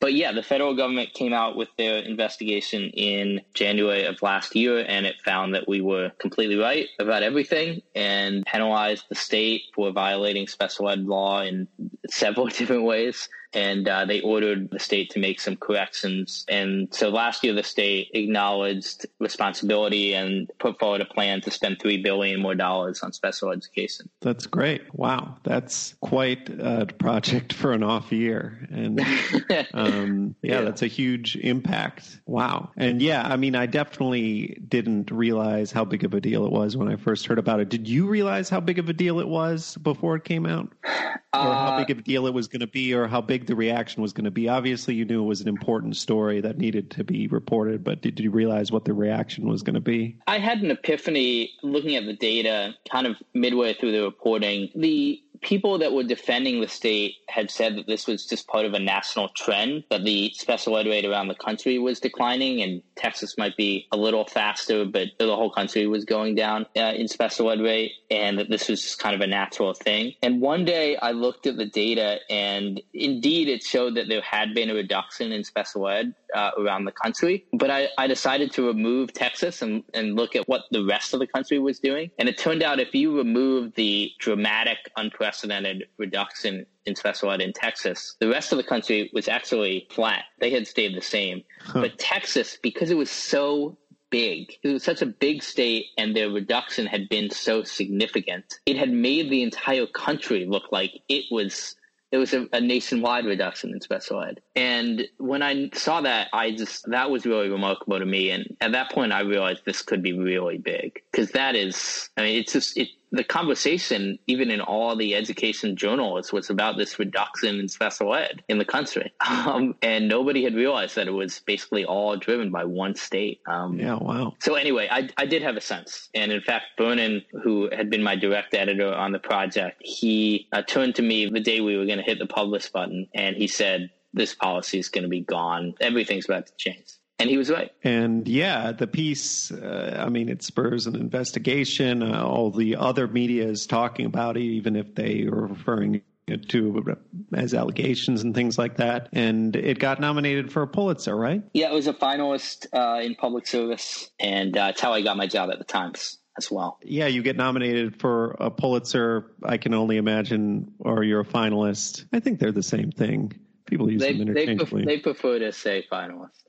But yeah, the federal government came out with their investigation in January of last year, and it found that we were completely right about everything and penalized the state for violating special ed law in several different ways and uh, they ordered the state to make some corrections. And so last year, the state acknowledged responsibility and put forward a plan to spend three billion more dollars on special education. That's great. Wow, that's quite a project for an off year, and um, yeah, yeah, that's a huge impact. Wow, and yeah, I mean, I definitely didn't realize how big of a deal it was when I first heard about it. Did you realize how big of a deal it was before it came out, or how uh, big of a deal it was going to be, or how big big the reaction was going to be. Obviously, you knew it was an important story that needed to be reported, but did you realize what the reaction was going to be? I had an epiphany looking at the data kind of midway through the reporting. The people that were defending the state had said that this was just part of a national trend, that the special ed rate around the country was declining, and Texas might be a little faster, but the whole country was going down uh, in special ed rate, and that this was just kind of a natural thing. And one day I looked at the data, and indeed it showed that there had been a reduction in special ed uh, around the country. But I, I decided to remove Texas and, and look at what the rest of the country was doing. And it turned out if you remove the dramatic, unprecedented reduction in special ed in Texas, the rest of the country was actually flat. They had stayed the same. Huh. But Texas, because it was so big. It was such a big state and their reduction had been so significant. It had made the entire country look like it was there was a, a, nationwide reduction in special ed. And when I saw that, I just, that was really remarkable to me. And at that point, I realized this could be really big because that is, I mean, it's just, it, the conversation, even in all the education journals, was about this reduction in special ed in the country. Um, and nobody had realized that it was basically all driven by one state. Um, yeah, wow. So, anyway, I, I did have a sense. And in fact, Vernon, who had been my direct editor on the project, he uh, turned to me the day we were going to hit the publish button and he said, This policy is going to be gone. Everything's about to change. And he was right. And yeah, the piece, uh, I mean, it spurs an investigation. Uh, all the other media is talking about it, even if they are referring to as allegations and things like that. And it got nominated for a Pulitzer, right? Yeah, it was a finalist uh, in public service, and uh, it's how I got my job at the Times as well. Yeah, you get nominated for a Pulitzer, I can only imagine, or you're a finalist. I think they're the same thing. People use they, them they, pref- they prefer to say finalist.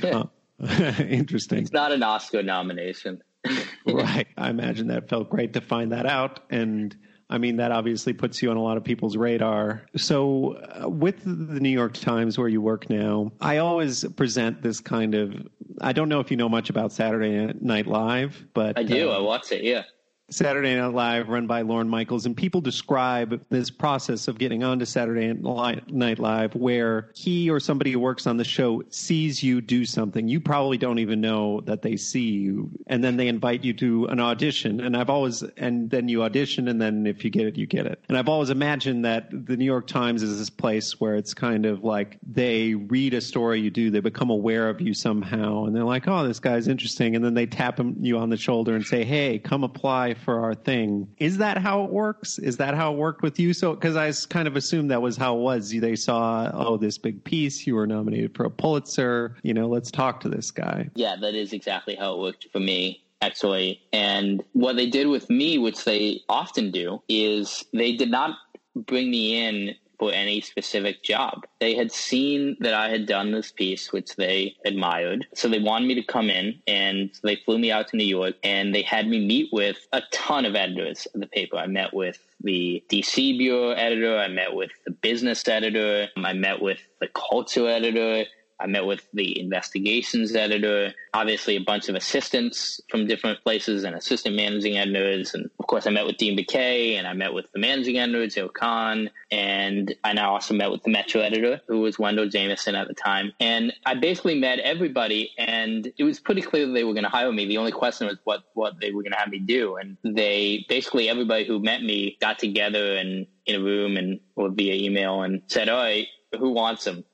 Huh. Interesting. it's not an Oscar nomination. right. I imagine that felt great to find that out. And I mean, that obviously puts you on a lot of people's radar. So, uh, with the New York Times, where you work now, I always present this kind of. I don't know if you know much about Saturday Night Live, but I do. uh, I watch it. Yeah. Saturday Night Live, run by Lorne Michaels, and people describe this process of getting onto Saturday Night Live where he or somebody who works on the show sees you do something. You probably don't even know that they see you, and then they invite you to an audition. And I've always, and then you audition, and then if you get it, you get it. And I've always imagined that the New York Times is this place where it's kind of like they read a story you do, they become aware of you somehow, and they're like, oh, this guy's interesting. And then they tap you on the shoulder and say, hey, come apply for our thing. Is that how it works? Is that how it worked with you? So, because I kind of assumed that was how it was. They saw, oh, this big piece, you were nominated for a Pulitzer. You know, let's talk to this guy. Yeah, that is exactly how it worked for me actually. And what they did with me, which they often do, is they did not bring me in for any specific job. They had seen that I had done this piece, which they admired. So they wanted me to come in and they flew me out to New York and they had me meet with a ton of editors of the paper. I met with the DC Bureau editor, I met with the business editor, I met with the culture editor. I met with the investigations editor, obviously a bunch of assistants from different places and assistant managing editors. And of course, I met with Dean Baquet and I met with the managing editor, Joe Kahn. And I now also met with the Metro editor, who was Wendell Jamieson at the time. And I basically met everybody and it was pretty clear that they were going to hire me. The only question was what, what they were going to have me do. And they basically, everybody who met me got together and in a room and or via email and said, all right, who wants him?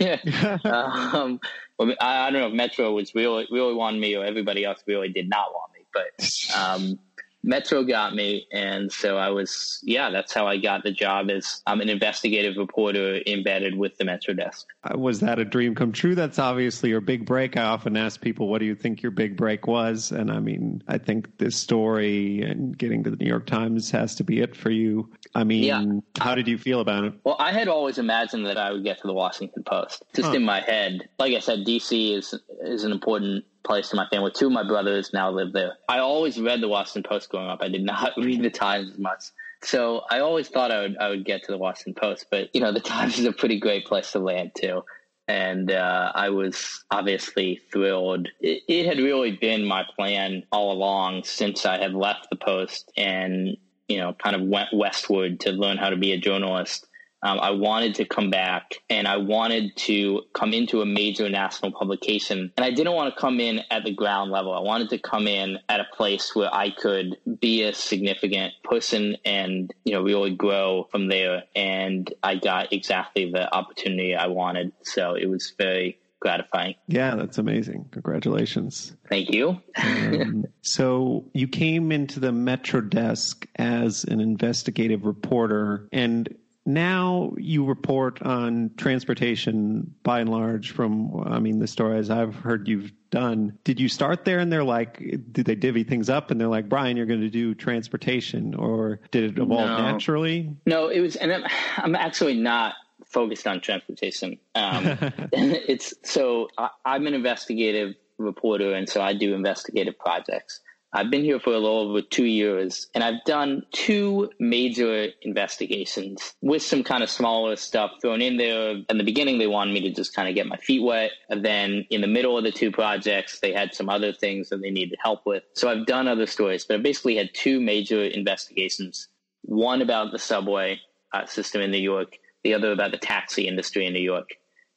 um, I, I, don't know if Metro was really really wanted me or everybody else really did not want me, but um, Metro got me, and so I was yeah. That's how I got the job as I'm an investigative reporter embedded with the Metro desk. Uh, was that a dream come true? That's obviously your big break. I often ask people, "What do you think your big break was?" And I mean, I think this story and getting to the New York Times has to be it for you. I mean, yeah. how did you feel about it? Well, I had always imagined that I would get to the Washington Post, just huh. in my head. Like I said, DC is is an important place to my family. Two of my brothers now live there. I always read the Washington Post growing up. I did not read the Times as much. So I always thought I would I would get to the Washington Post, but you know the Times is a pretty great place to land too, and uh, I was obviously thrilled. It, it had really been my plan all along since I had left the Post and you know kind of went westward to learn how to be a journalist um, I wanted to come back and I wanted to come into a major national publication. And I didn't want to come in at the ground level. I wanted to come in at a place where I could be a significant person and, you know, really grow from there. And I got exactly the opportunity I wanted. So it was very gratifying. Yeah, that's amazing. Congratulations. Thank you. um, so you came into the Metro desk as an investigative reporter and now you report on transportation by and large from i mean the stories i've heard you've done did you start there and they're like did they divvy things up and they're like brian you're going to do transportation or did it evolve no. naturally no it was and i'm, I'm actually not focused on transportation um, it's so I, i'm an investigative reporter and so i do investigative projects I've been here for a little over two years and I've done two major investigations with some kind of smaller stuff thrown in there. In the beginning, they wanted me to just kind of get my feet wet. And then in the middle of the two projects, they had some other things that they needed help with. So I've done other stories, but I basically had two major investigations one about the subway uh, system in New York, the other about the taxi industry in New York.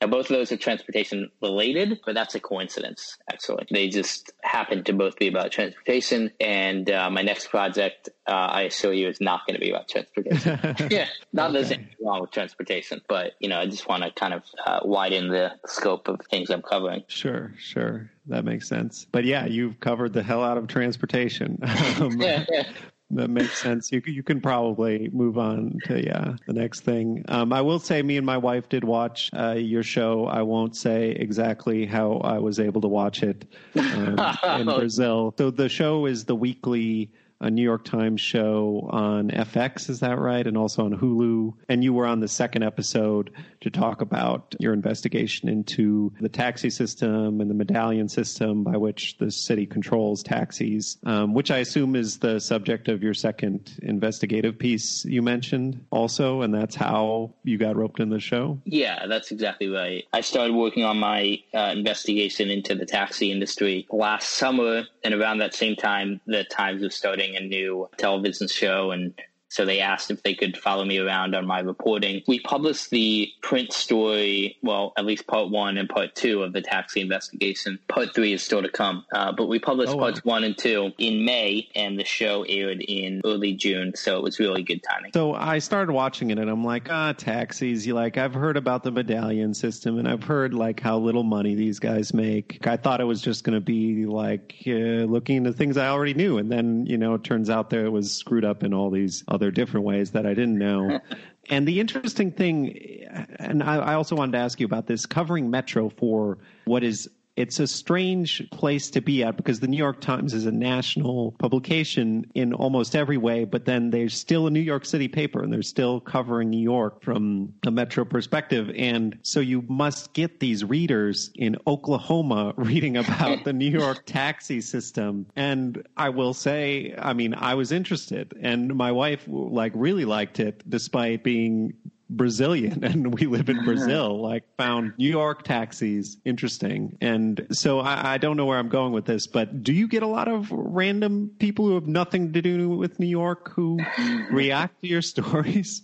Now, both of those are transportation related, but that's a coincidence, actually. They just happen to both be about transportation. And uh, my next project, uh, I assure you, is not going to be about transportation. yeah, not okay. there's anything wrong with transportation, but, you know, I just want to kind of uh, widen the scope of things I'm covering. Sure, sure. That makes sense. But yeah, you've covered the hell out of transportation. um, yeah, yeah that makes sense. You you can probably move on to yeah the next thing. Um, I will say, me and my wife did watch uh, your show. I won't say exactly how I was able to watch it um, in Brazil. So the show is the weekly a New York Times show on FX, is that right? And also on Hulu. And you were on the second episode to talk about your investigation into the taxi system and the medallion system by which the city controls taxis, um, which I assume is the subject of your second investigative piece you mentioned also. And that's how you got roped in the show? Yeah, that's exactly right. I started working on my uh, investigation into the taxi industry last summer. And around that same time, the Times was starting a new television show and so they asked if they could follow me around on my reporting. We published the print story, well, at least part one and part two of the taxi investigation. Part three is still to come. Uh, but we published oh, wow. parts one and two in May, and the show aired in early June. So it was really good timing. So I started watching it, and I'm like, ah, taxis. You like, I've heard about the medallion system, and I've heard like how little money these guys make. I thought it was just going to be like uh, looking into things I already knew, and then you know, it turns out there it was screwed up in all these other other different ways that I didn't know. and the interesting thing, and I, I also wanted to ask you about this covering Metro for what is it's a strange place to be at because the New York Times is a national publication in almost every way, but then there's still a New York City paper and they're still covering New York from a metro perspective. And so you must get these readers in Oklahoma reading about the New York taxi system. And I will say, I mean, I was interested and my wife like really liked it despite being Brazilian and we live in uh-huh. Brazil, like found New York taxis interesting. And so I, I, don't know where I'm going with this, but do you get a lot of random people who have nothing to do with New York who react to your stories?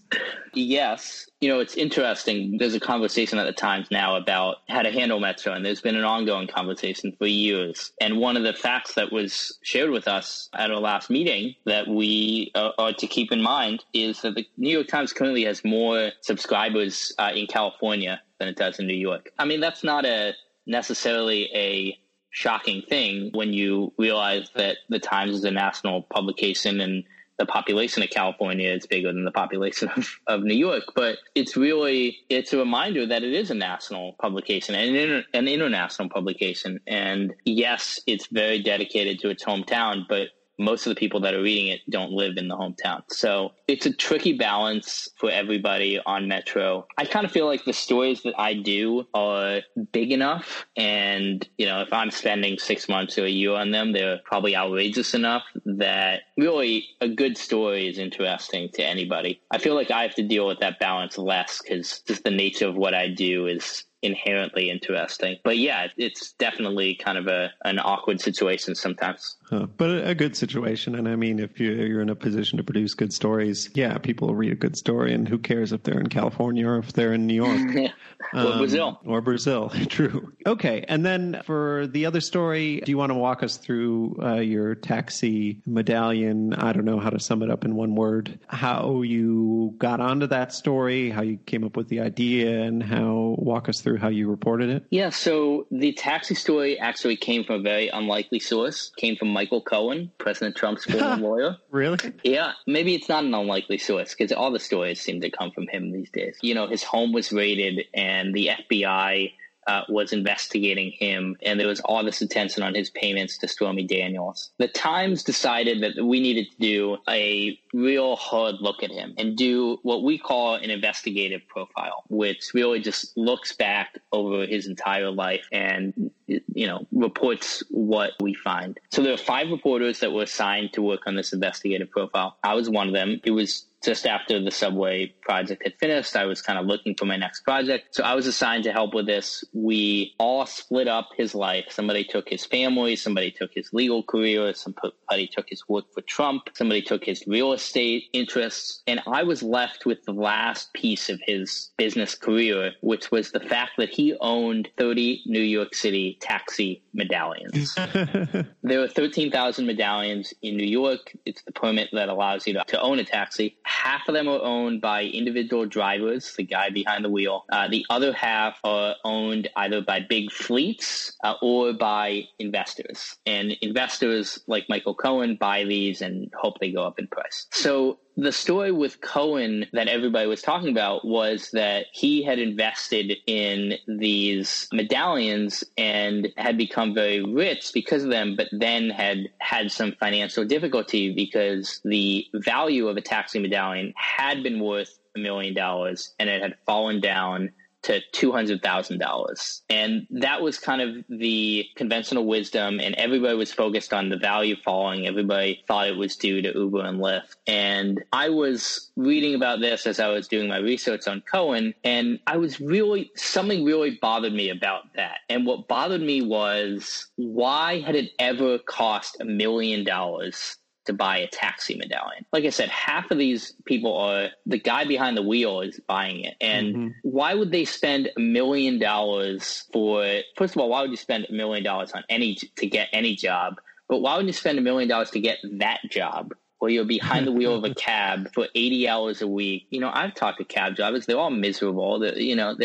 Yes. You know, it's interesting. There's a conversation at the Times now about how to handle Metro, and there's been an ongoing conversation for years. And one of the facts that was shared with us at our last meeting that we uh, are to keep in mind is that the New York Times currently has more subscribers uh, in California than it does in New York. I mean, that's not a necessarily a shocking thing when you realize that the Times is a national publication and the population of California is bigger than the population of, of New York. But it's really it's a reminder that it is a national publication and an, inter, an international publication. And yes, it's very dedicated to its hometown, but most of the people that are reading it don't live in the hometown. So it's a tricky balance for everybody on Metro. I kind of feel like the stories that I do are big enough. And, you know, if I'm spending six months or a year on them, they're probably outrageous enough that really a good story is interesting to anybody. I feel like I have to deal with that balance less because just the nature of what I do is inherently interesting. But yeah, it's definitely kind of a an awkward situation sometimes. Huh. But a good situation, and I mean, if you're in a position to produce good stories, yeah, people will read a good story, and who cares if they're in California or if they're in New York or um, Brazil or Brazil? True. Okay, and then for the other story, do you want to walk us through uh, your taxi medallion? I don't know how to sum it up in one word. How you got onto that story, how you came up with the idea, and how walk us through how you reported it. Yeah. So the taxi story actually came from a very unlikely source. Came from Michael Cohen, President Trump's former lawyer. Really? Yeah. Maybe it's not an unlikely source because all the stories seem to come from him these days. You know, his home was raided and the FBI uh, was investigating him, and there was all this attention on his payments to Stormy Daniels. The Times decided that we needed to do a real hard look at him and do what we call an investigative profile, which really just looks back over his entire life and you know reports what we find. So there are five reporters that were assigned to work on this investigative profile. I was one of them. It was just after the subway project had finished, I was kind of looking for my next project. So I was assigned to help with this. We all split up his life. Somebody took his family, somebody took his legal career, somebody took his work for Trump, somebody took his real estate interests. And I was left with the last piece of his business career, which was the fact that he owned 30 New York City taxi medallions. there are 13,000 medallions in New York. It's the permit that allows you to, to own a taxi half of them are owned by individual drivers, the guy behind the wheel. Uh, the other half are owned either by big fleets uh, or by investors. And investors like Michael Cohen buy these and hope they go up in price. So the story with Cohen that everybody was talking about was that he had invested in these medallions and had become very rich because of them, but then had had some financial difficulty because the value of a taxi medallion had been worth a million dollars and it had fallen down to $200,000. And that was kind of the conventional wisdom, and everybody was focused on the value falling. Everybody thought it was due to Uber and Lyft. And I was reading about this as I was doing my research on Cohen, and I was really, something really bothered me about that. And what bothered me was why had it ever cost a million dollars to buy a taxi medallion. Like I said, half of these people are the guy behind the wheel is buying it. And mm-hmm. why would they spend a million dollars for first of all, why would you spend a million dollars on any to get any job? But why would you spend a million dollars to get that job? Or you're behind the wheel of a cab for 80 hours a week. You know, I've talked to cab drivers. They're all miserable. They're, you know,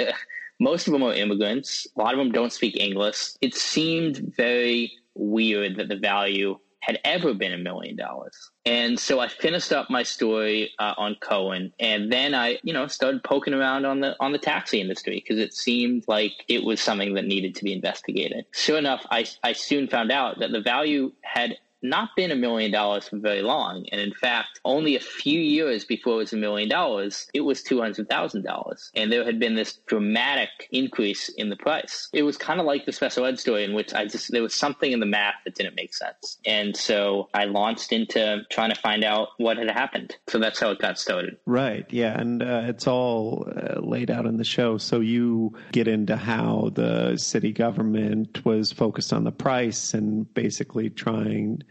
most of them are immigrants. A lot of them don't speak English. It seemed very weird that the value had ever been a million dollars. And so I finished up my story uh, on Cohen, and then I, you know, started poking around on the on the taxi industry because it seemed like it was something that needed to be investigated. Sure enough, I I soon found out that the value had not been a million dollars for very long. And in fact, only a few years before it was a million dollars, it was $200,000. And there had been this dramatic increase in the price. It was kind of like the special ed story in which I just, there was something in the math that didn't make sense. And so I launched into trying to find out what had happened. So that's how it got started. Right. Yeah. And uh, it's all uh, laid out in the show. So you get into how the city government was focused on the price and basically trying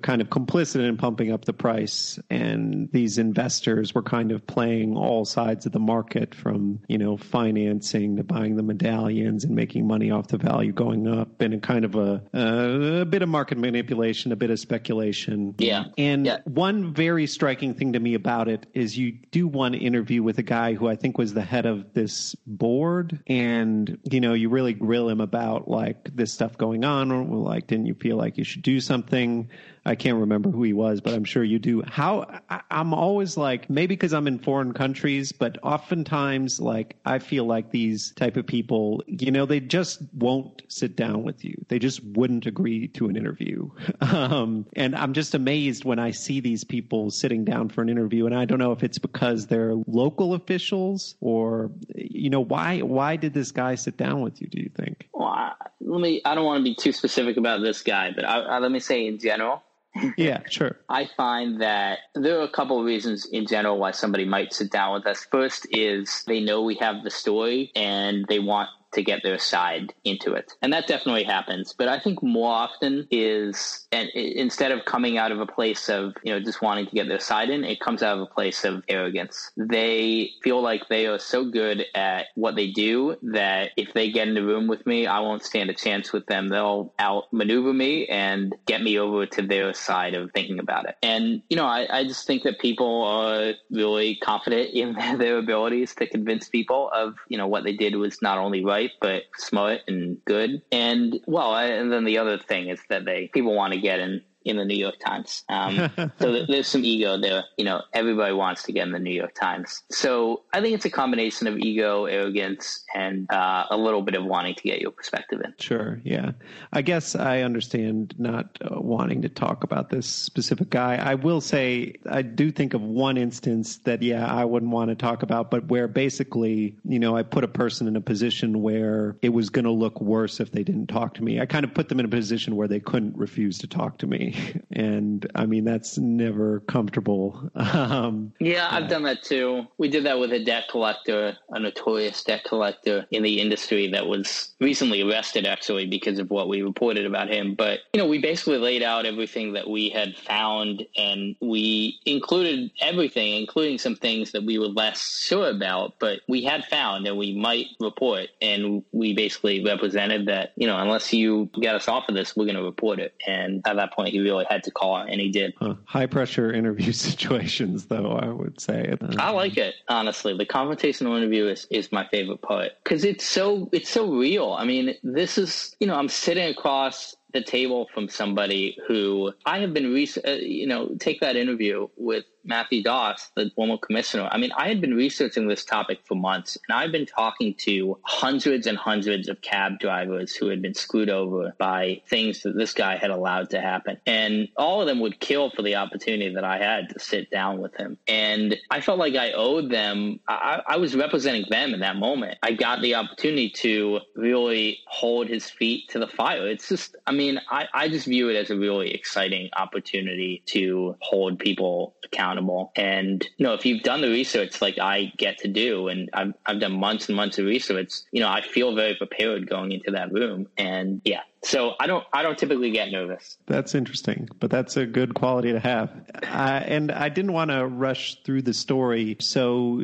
kind of complicit in pumping up the price. And these investors were kind of playing all sides of the market from you know financing to buying the medallions and making money off the value going up and a kind of a, uh, a bit of market manipulation a bit of speculation. Yeah. And yeah. one very striking thing to me about it is you do one interview with a guy who i think was the head of this board. And you know you really grill him about like this stuff going on. Or like didn't you feel like you should do something I can't remember who he was, but I'm sure you do. How I, am always like maybe because I'm in foreign countries, but oftentimes like I feel like these type of people, you know, they just won't sit down with you. They just wouldn't agree to an interview. Um, and I'm just amazed when I see these people sitting down for an interview, and I don't know if it's because they're local officials or you know why why did this guy sit down with you? Do you think? Well, I, let me. I don't want to be too specific about this guy, but I, I, let me say in general yeah, sure. I find that there are a couple of reasons in general why somebody might sit down with us. First is they know we have the story and they want to get their side into it. And that definitely happens. But I think more often is, and instead of coming out of a place of, you know, just wanting to get their side in, it comes out of a place of arrogance. They feel like they are so good at what they do that if they get in the room with me, I won't stand a chance with them. They'll outmaneuver me and get me over to their side of thinking about it. And, you know, I, I just think that people are really confident in their abilities to convince people of, you know, what they did was not only right, but smart and good. And well, and then the other thing is that they people want to get in in the New York Times. Um, so there's some ego there. You know, everybody wants to get in the New York Times. So I think it's a combination of ego, arrogance, and uh, a little bit of wanting to get your perspective in. Sure. Yeah. I guess I understand not uh, wanting to talk about this specific guy. I will say I do think of one instance that, yeah, I wouldn't want to talk about, but where basically, you know, I put a person in a position where it was going to look worse if they didn't talk to me. I kind of put them in a position where they couldn't refuse to talk to me. and I mean that's never comfortable. Um, yeah, I've done that too. We did that with a debt collector, a notorious debt collector in the industry that was recently arrested actually because of what we reported about him. But you know, we basically laid out everything that we had found, and we included everything, including some things that we were less sure about, but we had found and we might report. And we basically represented that you know, unless you get us off of this, we're going to report it. And at that point, he really had to call it, and he did. Huh. High pressure interview situations, though, I would say. I like it honestly. The confrontational interview is, is my favorite part because it's so it's so real. I mean, this is you know I'm sitting across the table from somebody who I have been, re- uh, you know, take that interview with Matthew Daus, the former commissioner. I mean, I had been researching this topic for months, and I've been talking to hundreds and hundreds of cab drivers who had been screwed over by things that this guy had allowed to happen. And all of them would kill for the opportunity that I had to sit down with him. And I felt like I owed them, I, I was representing them in that moment. I got the opportunity to really hold his feet to the fire. It's just, I mean, I, I just view it as a really exciting opportunity to hold people accountable accountable. And, you know, if you've done the research like I get to do, and I've, I've done months and months of research, you know, I feel very prepared going into that room. And yeah, so I don't I don't typically get nervous. That's interesting, but that's a good quality to have. Uh, and I didn't want to rush through the story, so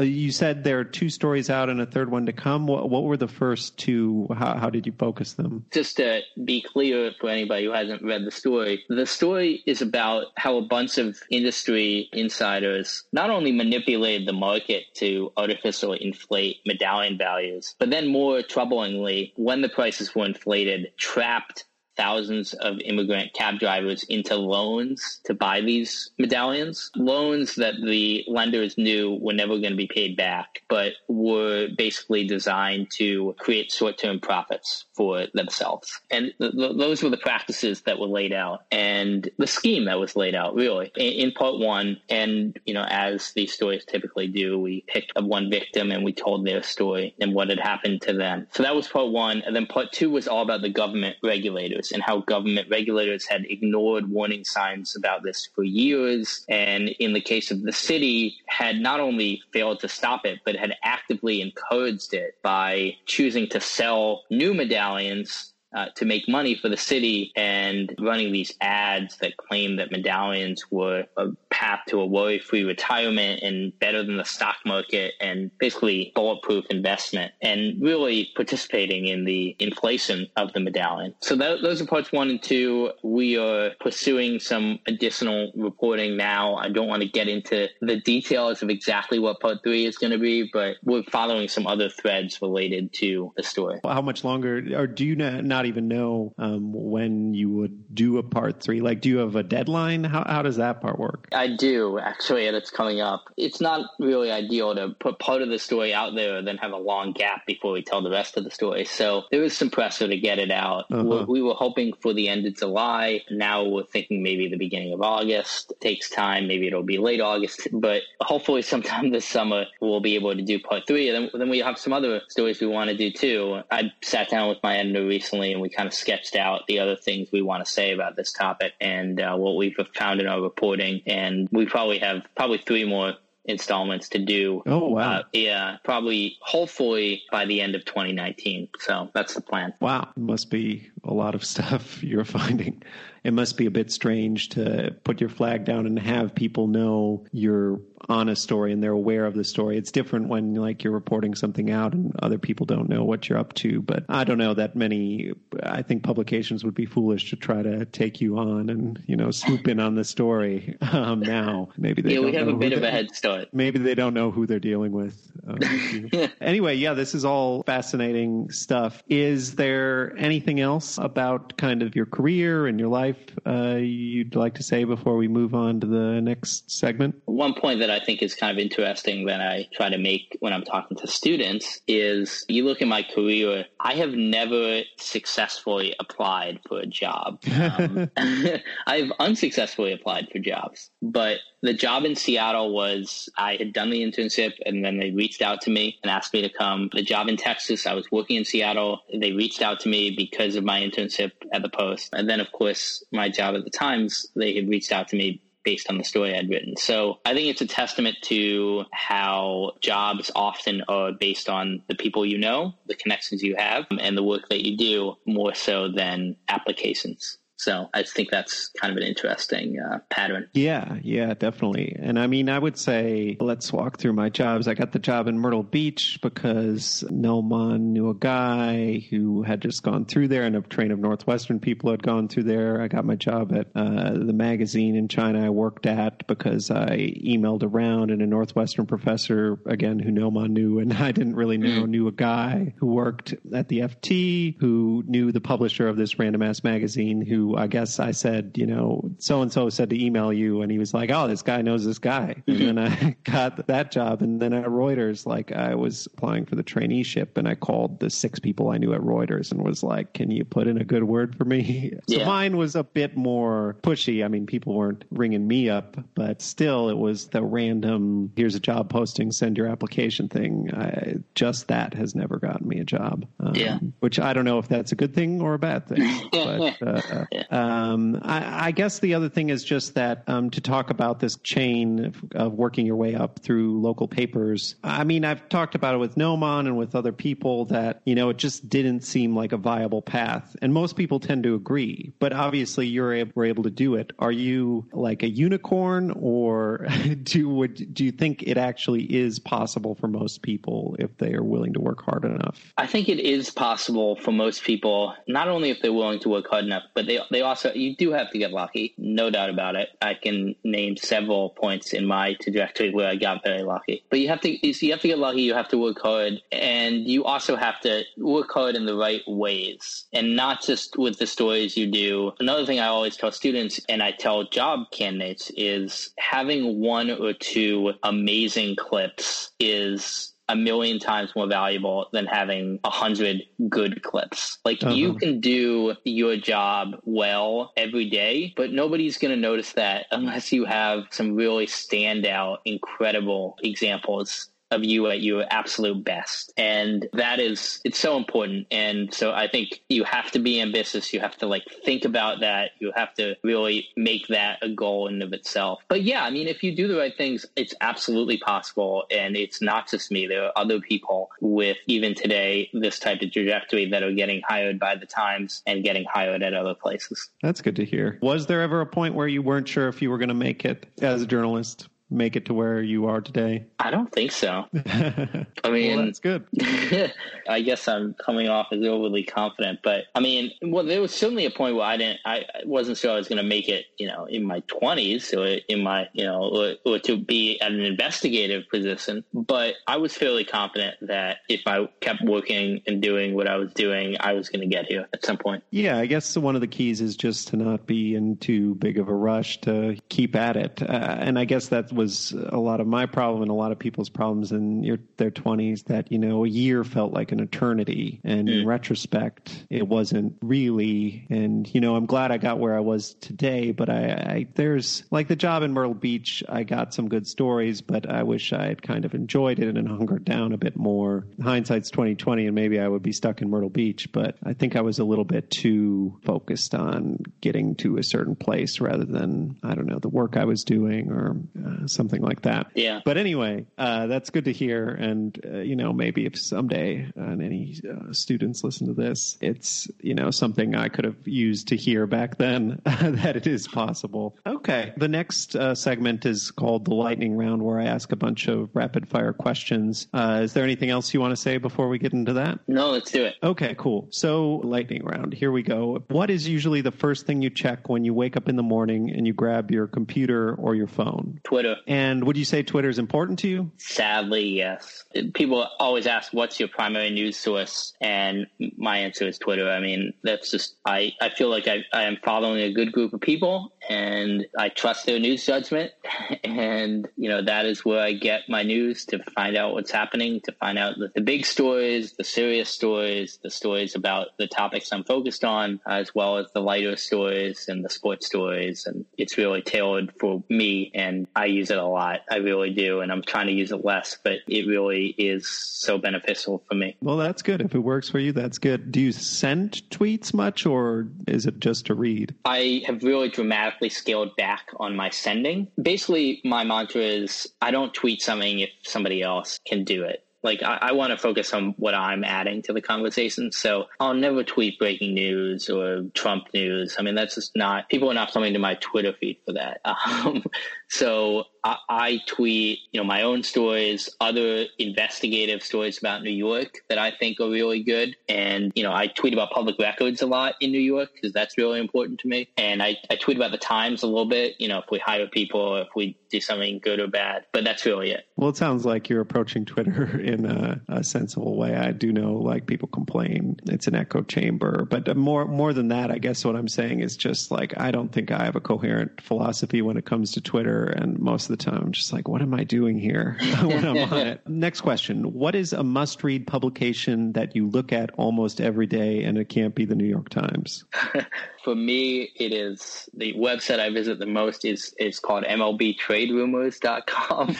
Uh, you said there are two stories out and a third one to come. What, what were the first two? How, how, did you focus them? Just to be clear for anybody who hasn't read the story, the story is about how a bunch of industry insiders not only manipulated the market to artificially inflate medallion values, but then more troublingly, when the prices were inflated, trapped thousands of immigrant cab drivers into loans to buy these medallions. Loans that the lenders knew were never going to be paid back, but were basically designed to create short term profits for themselves. And th- th- those were the practices that were laid out and the scheme that was laid out, really. In, in part one, and, you know, as these stories typically do, we picked up one victim and we told their story and what had happened to them. So that was part one. And then part two was all about the government regulators and how government regulators had ignored warning signs about this for years. And in the case of the city, had not only failed to stop it, but had actively encouraged it by choosing to sell new medallions uh, to make money for the city and running these ads that claim that medallions were a path to a worry free retirement and better than the stock market and basically bulletproof investment and really participating in the inflation of the medallion. So that, those are parts one and two. We are pursuing some additional reporting now. I don't want to get into the details of exactly what part three is going to be, but we're following some other threads related to the story. How much longer, or do you not not even know um, when you would do a part three? Like, do you have a deadline? How, how does that part work? I do, actually, and it's coming up. It's not really ideal to put part of the story out there and then have a long gap before we tell the rest of the story. So there was some pressure to get it out. Uh-huh. We were hoping for the end of July. Now we're thinking maybe the beginning of August. It takes time. Maybe it'll be late August, but hopefully sometime this summer we'll be able to do part three. And then, then we have some other stories we want to do too. I sat down with my editor recently and we kind of sketched out the other things we want to say about this topic and uh, what we've found in our reporting. And we probably have probably three more installments to do. Oh wow! Uh, yeah, probably hopefully by the end of 2019. So that's the plan. Wow, must be a lot of stuff you're finding it must be a bit strange to put your flag down and have people know you're on a story and they're aware of the story. It's different when like you're reporting something out and other people don't know what you're up to. But I don't know that many. I think publications would be foolish to try to take you on and you know swoop in on the story um, now. Maybe they yeah, we have a bit of a head start. Maybe they don't know who they're dealing with. Um, anyway, yeah, this is all fascinating stuff. Is there anything else about kind of your career and your life? life uh, you'd like to say before we move on to the next segment? One point that I think is kind of interesting that I try to make when I'm talking to students is you look at my career, I have never successfully applied for a job. Um, I've unsuccessfully applied for jobs, but the job in Seattle was I had done the internship and then they reached out to me and asked me to come. The job in Texas, I was working in Seattle. They reached out to me because of my internship at the Post. And then, of course, my job at the Times, they had reached out to me based on the story I'd written. So I think it's a testament to how jobs often are based on the people you know, the connections you have, and the work that you do more so than applications. So I think that's kind of an interesting uh, pattern. Yeah, yeah, definitely. And I mean, I would say let's walk through my jobs. I got the job in Myrtle Beach because Nomaan knew a guy who had just gone through there, and a train of Northwestern people had gone through there. I got my job at uh, the magazine in China I worked at because I emailed around, and a Northwestern professor, again, who Nomaan knew, and I didn't really know, knew a guy who worked at the FT who knew the publisher of this Random Ass magazine, who I guess I said, you know, so and so said to email you, and he was like, oh, this guy knows this guy. And then I got that job, and then at Reuters, like I was applying for the traineeship, and I called the six people I knew at Reuters and was like, can you put in a good word for me? So Yeah. mine was a bit more pushy. I mean, people weren't ringing me up, but still, it was the random, here's a job posting, send your application thing. I, just that has never gotten me a job. Um, Yeah. Which I don't know if that's a good thing or a bad thing. but uh, um, I, I guess the other thing is just that um, to talk about this chain of, of working your way up through local papers. I mean, I've talked about it with Nomaan and with other people that, you know, it just didn't seem like a viable path. And most people tend to agree, but obviously you're able, were able to do it. Are you like a unicorn or do, would, do you think it actually is possible for most people if they are willing to work hard enough? I think it is possible for most people, not only if they're willing to work hard enough, but they they also you do have to get lucky, no doubt about it. I can name several points in my trajectory where I got very lucky. But you have to you have to get lucky, you have to work hard, and you also have to work hard in the right ways, and not just with the stories you do. Another thing I always tell students and I tell job candidates is having one or two amazing clips is a million times more valuable than having a hundred good clips. Like you Uh-huh. can do your job well every day, but nobody's going to notice that unless you have some really standout, incredible examples of you at your absolute best. And that is, it's so important. And so I think you have to be ambitious. You have to like think about that. You have to really make that a goal in of itself. But yeah, I mean, if you do the right things, it's absolutely possible. And it's not just me. There are other people with even today this type of trajectory that are getting hired by the Times and getting hired at other places. That's good to hear. Was there ever a point where you weren't sure if you were going to make it as a journalist, make it to where you are today? I don't think so. I well, mean, that's good. I guess I'm coming off as overly confident, but I mean, well, there was certainly a point where I didn't, I wasn't sure I was going to make it, you know, in my 20s or in my, you know, or, or to be at an investigative position. But I was fairly confident that if I kept working and doing what I was doing, I was going to get here at some point. Yeah, I guess one of the keys is just to not be in too big of a rush to keep at it. Uh, and I guess that was a lot of my problem and a lot of people's problems in your, their 20s that, you know, a year felt like an eternity. And in retrospect, it wasn't really. And, you know, I'm glad I got where I was today, but I, I there's like the job in Myrtle Beach, I got some good stories, but I wish I had kind of enjoyed it and hungered down a bit more. Hindsight's 2020, and maybe I would be stuck in Myrtle Beach, but I think I was a little bit too focused on getting to a certain place rather than, I don't know, the work I was doing or uh, something like that. Yeah. But anyway, uh, that's good to hear. And, uh, you know, maybe if someday, uh, and any uh, students listen to this, it's, you know, something I could have used to hear back then that it is possible. Okay. The next uh, segment is called the lightning round, where I ask a bunch of rapid fire questions. Uh, is there anything else you want to say before we get into that? No, let's do it. Okay, cool. So, lightning round. Here we go. What is usually the first thing you check when you wake up in the morning and you grab your computer or your phone? Twitter. And would you say Twitter is important to you? Sadly, yes. People always ask, "What's your primary news source?" And my answer is Twitter. I mean, that's just I. I feel like I, I am following a good group of people, and I trust their news judgment. And you know that is where I get my news to find out what's happening, to find out the, the big stories, the serious stories, the stories about the topics I'm focused on, as well as the lighter stories and the sports stories. And it's really tailored for me, and I use it a lot. I really do, and I'm trying to use it less, but it really is so beneficial for me. Well, that's good. If it works for you, that's good. Do you send tweets much or is it just to read? I have really dramatically scaled back on my sending. Basically, my mantra is I don't tweet something if somebody else can do it. Like I, I want to focus on what I'm adding to the conversation. So I'll never tweet breaking news or Trump news. I mean, that's just not people are not coming to my Twitter feed for that. Um, so I, tweet, you know, my own stories, other investigative stories about New York that I think are really good. And, you know, I tweet about public records a lot in New York because that's really important to me. And I, I tweet about the Times a little bit, you know, if we hire people, if we do something good or bad. But that's really it. Well, it sounds like you're approaching Twitter in a, a sensible way. I do know, like, people complain it's an echo chamber. But more, more than that, I guess what I'm saying is just like, I don't think I have a coherent philosophy when it comes to Twitter. And most of the time, I'm just like, what am I doing here when I'm on it? Next question What is a must read publication that you look at almost every day and it can't be the New York Times? For me, it is the website I visit the most is, is called MLBTradeRumors.com.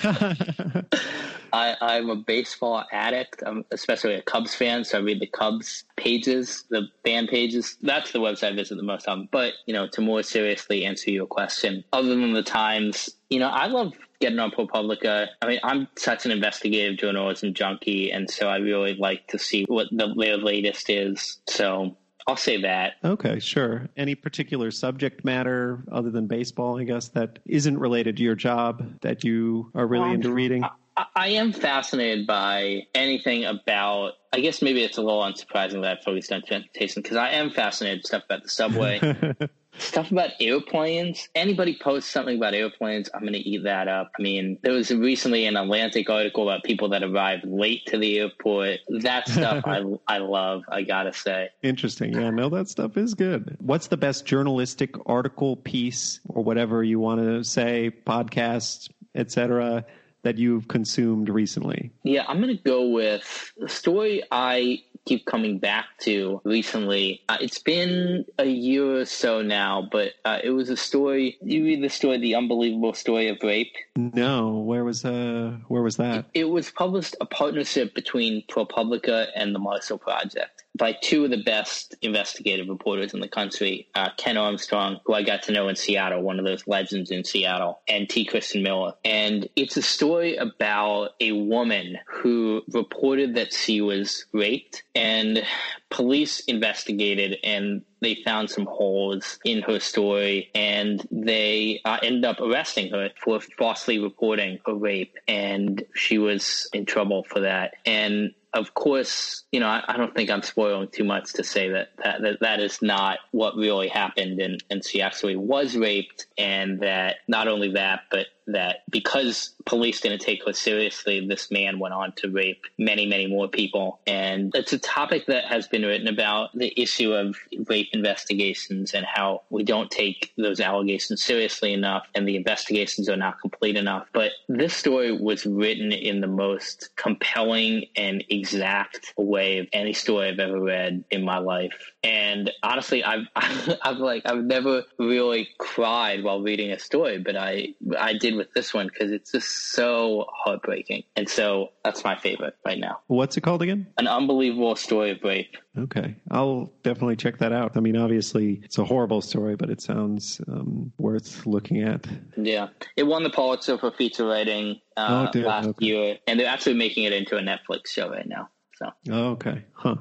I, I'm a baseball addict. I'm especially a Cubs fan, so I read the Cubs pages, the fan pages. That's the website I visit the most on. But, you know, to more seriously answer your question, other than the Times, you know, I love getting on ProPublica. I mean, I'm such an investigative journalism junkie, and so I really like to see what the, their latest is. So I'll say that. Okay, sure. Any particular subject matter other than baseball, I guess, that isn't related to your job that you are really um, into reading? I, I am fascinated by anything about I guess maybe it's a little unsurprising that I focused on transportation because I am fascinated stuff about the subway. stuff about airplanes. Anybody posts something about airplanes, I'm going to eat that up. I mean, there was recently an Atlantic article about people that arrived late to the airport. That stuff I, I love, I got to say. Interesting. Yeah, no, that stuff is good. What's the best journalistic article, piece, or whatever you want to say, podcast, etc., that you've consumed recently? Yeah, I'm going to go with the story I keep coming back to recently. Uh, it's been a year or so now, but uh, it was a story. You read the story, the unbelievable story of rape. No, where was uh, where was that? It, it was published a partnership between ProPublica and the Marshall Project by two of the best investigative reporters in the country, uh, Ken Armstrong, who I got to know in Seattle, one of those legends in Seattle, and T. Christian Miller. And it's a story about a woman who reported that she was raped, and police investigated and they found some holes in her story and they uh, ended up arresting her for falsely reporting a rape and she was in trouble for that and of course, you know, I, I, don't think I'm spoiling too much to say that that, that, that is not what really happened. And, and she actually was raped. And that not only that, but that because police didn't take her seriously, this man went on to rape many, many more people. And it's a topic that has been written about the issue of rape investigations and how we don't take those allegations seriously enough and the investigations are not complete enough. But this story was written in the most compelling and exact way of any story I've ever read in my life. And honestly, I've, I've like, I've never really cried while reading a story, but I, I did with this one because it's just so heartbreaking. And so that's my favorite right now. What's it called again? An unbelievable story of rape. Okay. I'll definitely check that out. I mean, obviously, it's a horrible story, but it sounds um, worth looking at. Yeah. It won the Pulitzer for feature writing uh, oh, last okay. year, and they're actually making it into a Netflix show right now. So. Oh, okay. Huh.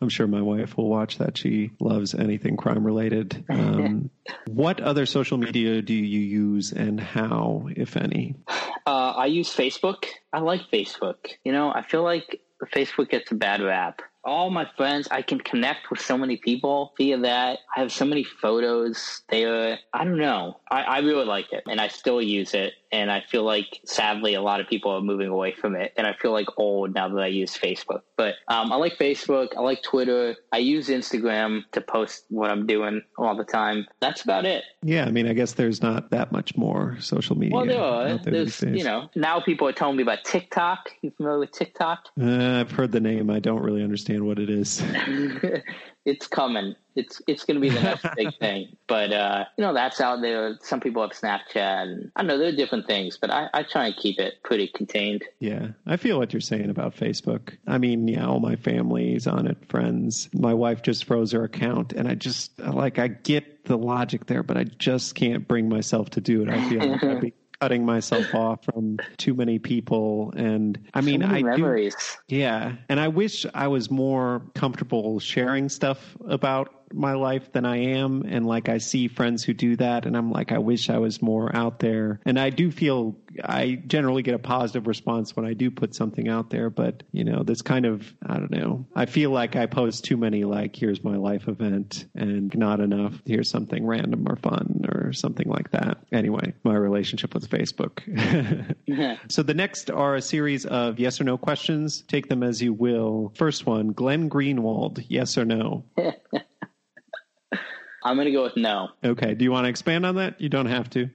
I'm sure my wife will watch that. She loves anything crime related. Um, what other social media do you use and how, if any? Uh, I use Facebook. I like Facebook. You know, I feel like Facebook gets a bad rap all my friends, I can connect with so many people via that. I have so many photos there. I don't know. I, I really like it and I still use it. And I feel like sadly a lot of people are moving away from it. And I feel like old now that I use Facebook. But um, I like Facebook. I like Twitter. I use Instagram to post what I'm doing all the time. That's about it. Yeah, I mean, I guess there's not that much more social media. Well, there are. There there's, you know, now people are telling me about TikTok. You familiar with TikTok? Uh, I've heard the name. I don't really understand what it is. it's coming. It's it's going to be the next big thing. But uh, you know that's out there. Some people have Snapchat, and I know there are different things, but I, I try and keep it pretty contained. Yeah, I feel what you're saying about Facebook. I mean, yeah, all my family's on it, friends. My wife just froze her account, and I just like I get the logic there, but I just can't bring myself to do it. I feel like I'd be cutting myself off from too many people, and I mean, So I do, memories. yeah, and I wish I was more comfortable sharing stuff about my life than I am. And like I see friends who do that, and I'm like, I wish I was more out there. And I do feel I generally get a positive response when I do put something out there. But you know, this kind of I don't know. I feel like I post too many like here's my life event and not enough here's something random or fun or something like that. Anyway, my relationship with Facebook. So the next are a series of yes or no questions. Take them as you will. First one, Glenn Greenwald, yes or no? I'm going to go with no. Okay. Do you want to expand on that? You don't have to.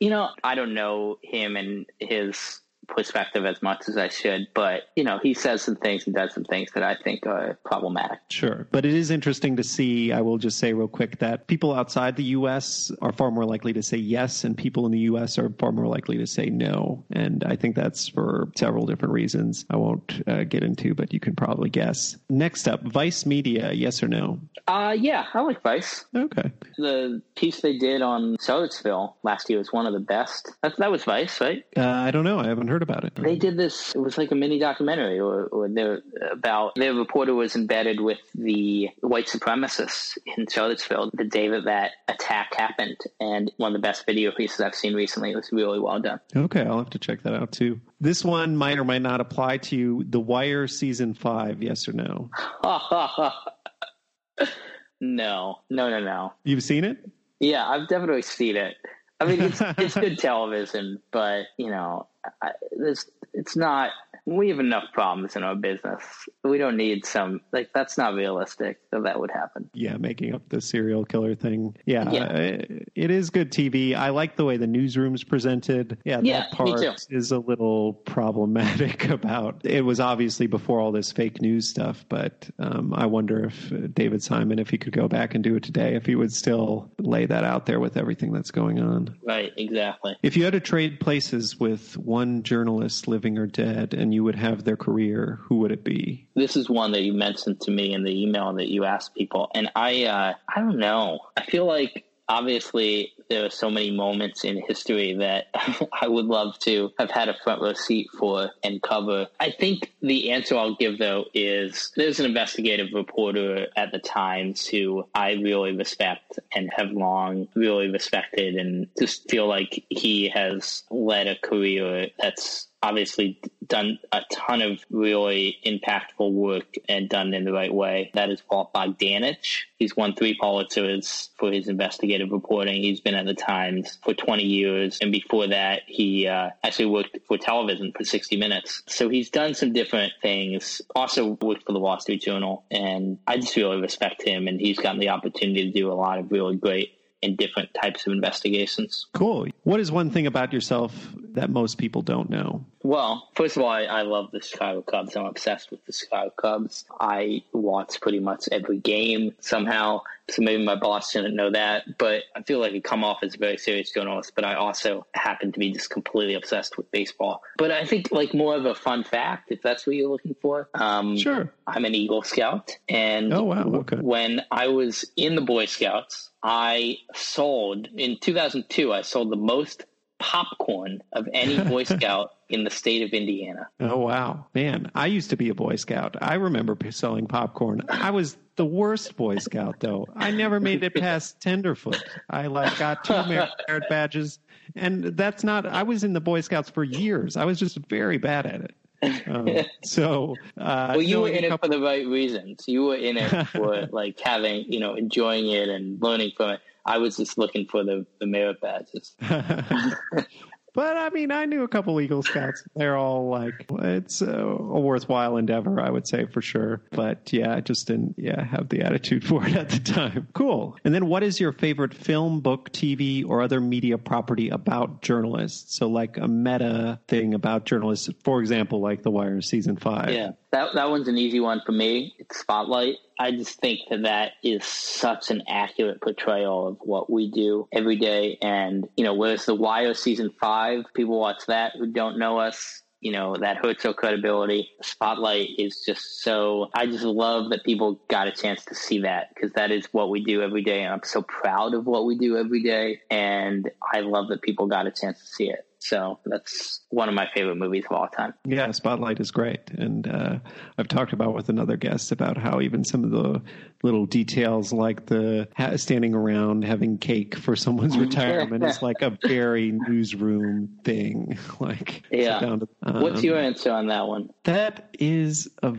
You know, I don't know him and his perspective as much as I should, but you know, he says some things and does some things that I think are problematic. Sure. But it is interesting to see, I will just say real quick, that people outside the U.S. are far more likely to say yes, and people in the U.S. are far more likely to say no. And I think that's for several different reasons I won't uh, get into, but you can probably guess. Next up, Vice Media, yes or no? Uh yeah, I like Vice. Okay. The piece they did on Charlottesville last year was one of the best. That, that was Vice, right? Uh, I don't know. I haven't heard about it. They did this. It was like a mini documentary, or, or they're about their reporter was embedded with the white supremacists in Charlottesville the day that that attack happened, and one of the best video pieces I've seen recently. It was really well done. Okay, I'll have to check that out too. This one might or might not apply to you. The Wire season five, yes or no? no, no, no, no. You've seen it? Yeah, I've definitely seen it. I mean, it's it's good television, but you know, I, this it's not. We have enough problems in our business. We don't need some like that's not realistic that that would happen. Yeah, making up the serial killer thing. Yeah, Yeah. uh, it is good TV. I like the way the newsroom's presented. Yeah, Yeah, that part is a little problematic about. It was obviously before all this fake news stuff, but um, I wonder if uh, David Simon, if he could go back and do it today, if he would still lay that out there with everything that's going on. Right? Exactly. If you had to trade places with one journalist, living or dead, and you would have their career, who would it be? This is one that you mentioned to me in the email that you asked people, and I uh, I don't know. I feel like obviously there are so many moments in history that I would love to have had a front row seat for and cover. I think the answer I'll give though is there's an investigative reporter at the Times who I really respect and have long really respected and just feel like he has led a career that's obviously done a ton of really impactful work and done in the right way. That is Walt Bogdanich. He's won three Pulitzers for his investigative reporting. He's been at the Times for 20 years. And before that, he uh, actually worked for television for 60 Minutes. So he's done some different things. Also worked for the Wall Street Journal. And I just really respect him. And he's gotten the opportunity to do a lot of really great and different types of investigations. Cool. What is one thing about yourself that most people don't know? Well, first of all, I, I love the Chicago Cubs. I'm obsessed with the Chicago Cubs. I watch pretty much every game somehow. So maybe my boss didn't know that, but I feel like I come off as a very serious journalist, but I also happen to be just completely obsessed with baseball. But I think like more of a fun fact, if that's what you're looking for. Um, Sure. I'm an Eagle Scout. And Oh, wow. Okay. when I was in the Boy Scouts, I sold in 2002, I sold the most popcorn of any Boy Scout in the state of Indiana. Oh wow, man! I used to be a Boy Scout. I remember selling popcorn. I was the worst Boy Scout, though. I never made it past tenderfoot. I like got two merit badges, and that's not. I was in the Boy Scouts for years. I was just very bad at it. Um, so, uh, Well, you were in a it couple- for the right reasons. You were in it for like having, you know, enjoying it and learning from it. I was just looking for the, the merit badges. But I mean, I knew a couple Eagle Scouts. They're all like, it's a, a worthwhile endeavor, I would say for sure. But yeah, I just didn't, yeah, have the attitude for it at the time. Cool. And then, what is your favorite film, book, TV, or other media property about journalists? So, like a meta thing about journalists, for example, like The Wire season five. Yeah, that that one's an easy one for me. It's Spotlight. I just think that that is such an accurate portrayal of what we do every day. And you know, whereas The Wire season five, people watch that who don't know us. You know, that hurts our credibility. Spotlight is just so, I just love that people got a chance to see that because that is what we do every day. And I'm so proud of what we do every day. And I love that people got a chance to see it. So that's one of my favorite movies of all time. Yeah, Spotlight is great. And uh, I've talked about with another guest about how even some of the little details like the ha- standing around having cake for someone's retirement is like a very newsroom thing. Like, yeah. To, um, What's your answer on that one? That is a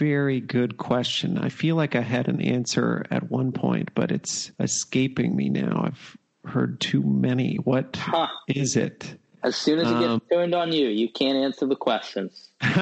very good question. I feel like I had an answer at one point, but it's escaping me now. I've heard too many. What huh. is it? As soon as it gets um, turned on you, you can't answer the questions.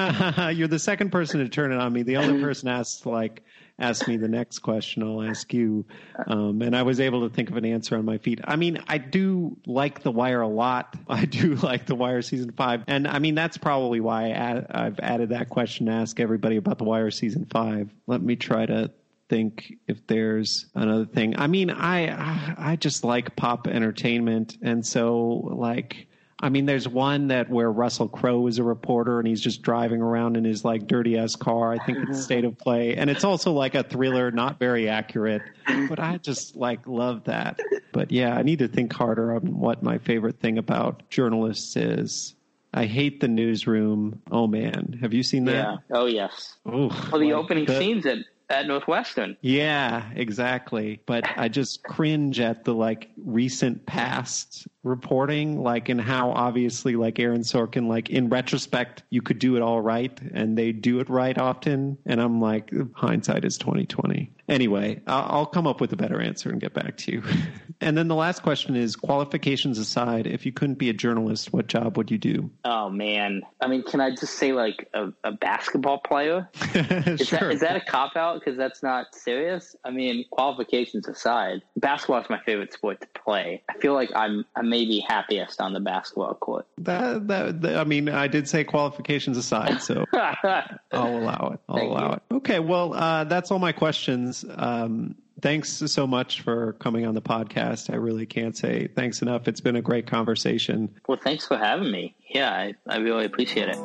You're the second person to turn it on me. The only person asked like ask me the next question, I'll ask you. Um, and I was able to think of an answer on my feet. I mean, I do like The Wire a lot. I do like The Wire season five. And I mean, that's probably why I have added that question to ask everybody about The Wire season five. Let me try to think if there's another thing. I mean, I I just like pop entertainment, and so like I mean, there's one that where Russell Crowe is a reporter and he's just driving around in his like dirty ass car. I think it's State of Play, and it's also like a thriller, not very accurate, but I just like love that. But yeah, I need to think harder on what my favorite thing about journalists is. I hate the newsroom. Oh man, have you seen that? Yeah. Oh yes. Oh, well, the like opening the, scenes at at Northwestern. Yeah, exactly. But I just cringe at the like recent past reporting, like and how obviously like Aaron Sorkin, like in retrospect, you could do it all right, and they do it right often. And I'm like, hindsight is twenty twenty. Anyway, I'll come up with a better answer and get back to you. and then the last question is: qualifications aside, if you couldn't be a journalist, what job would you do? Oh man, I mean, can I just say like a, a basketball player? is, sure. that, is that a cop out? Because that's not serious. I mean, qualifications aside, basketball is my favorite sport to play. I feel like I'm I'm maybe happiest on the basketball court. That, that, that I mean, I did say qualifications aside, so I'll allow it. I'll Thank allow you. it. Okay, well, uh, that's all my questions. Um, thanks so much for coming on the podcast. I really can't say thanks enough. It's been a great conversation. Well, thanks for having me. Yeah, I, I really appreciate it.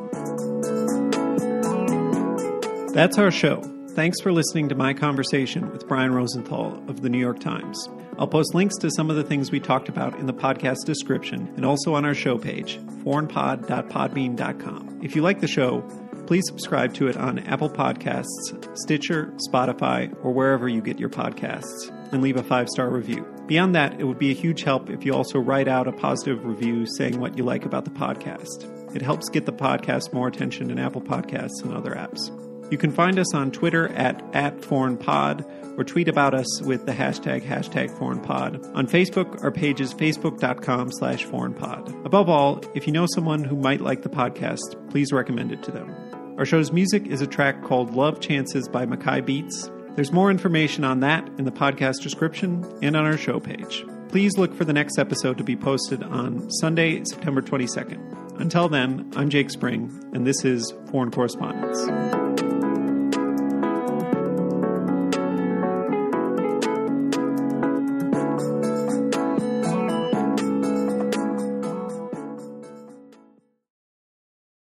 That's our show. Thanks for listening to my conversation with Brian Rosenthal of the New York Times. I'll post links to some of the things we talked about in the podcast description and also on our show page, foreignpod.podbean.com. If you like the show, please subscribe to it on Apple Podcasts, Stitcher, Spotify, or wherever you get your podcasts, and leave a five star review. Beyond that, it would be a huge help if you also write out a positive review saying what you like about the podcast. It helps get the podcast more attention in Apple Podcasts and other apps. You can find us on Twitter at, at foreignpod or tweet about us with the hashtag hashtag foreignpod. On Facebook, our page is facebook.com slash foreignpod. Above all, if you know someone who might like the podcast, please recommend it to them. Our show's music is a track called Love Chances by Makai Beats. There's more information on that in the podcast description and on our show page. Please look for the next episode to be posted on Sunday, September 22nd. Until then, I'm Jake Spring, and this is Foreign Correspondence.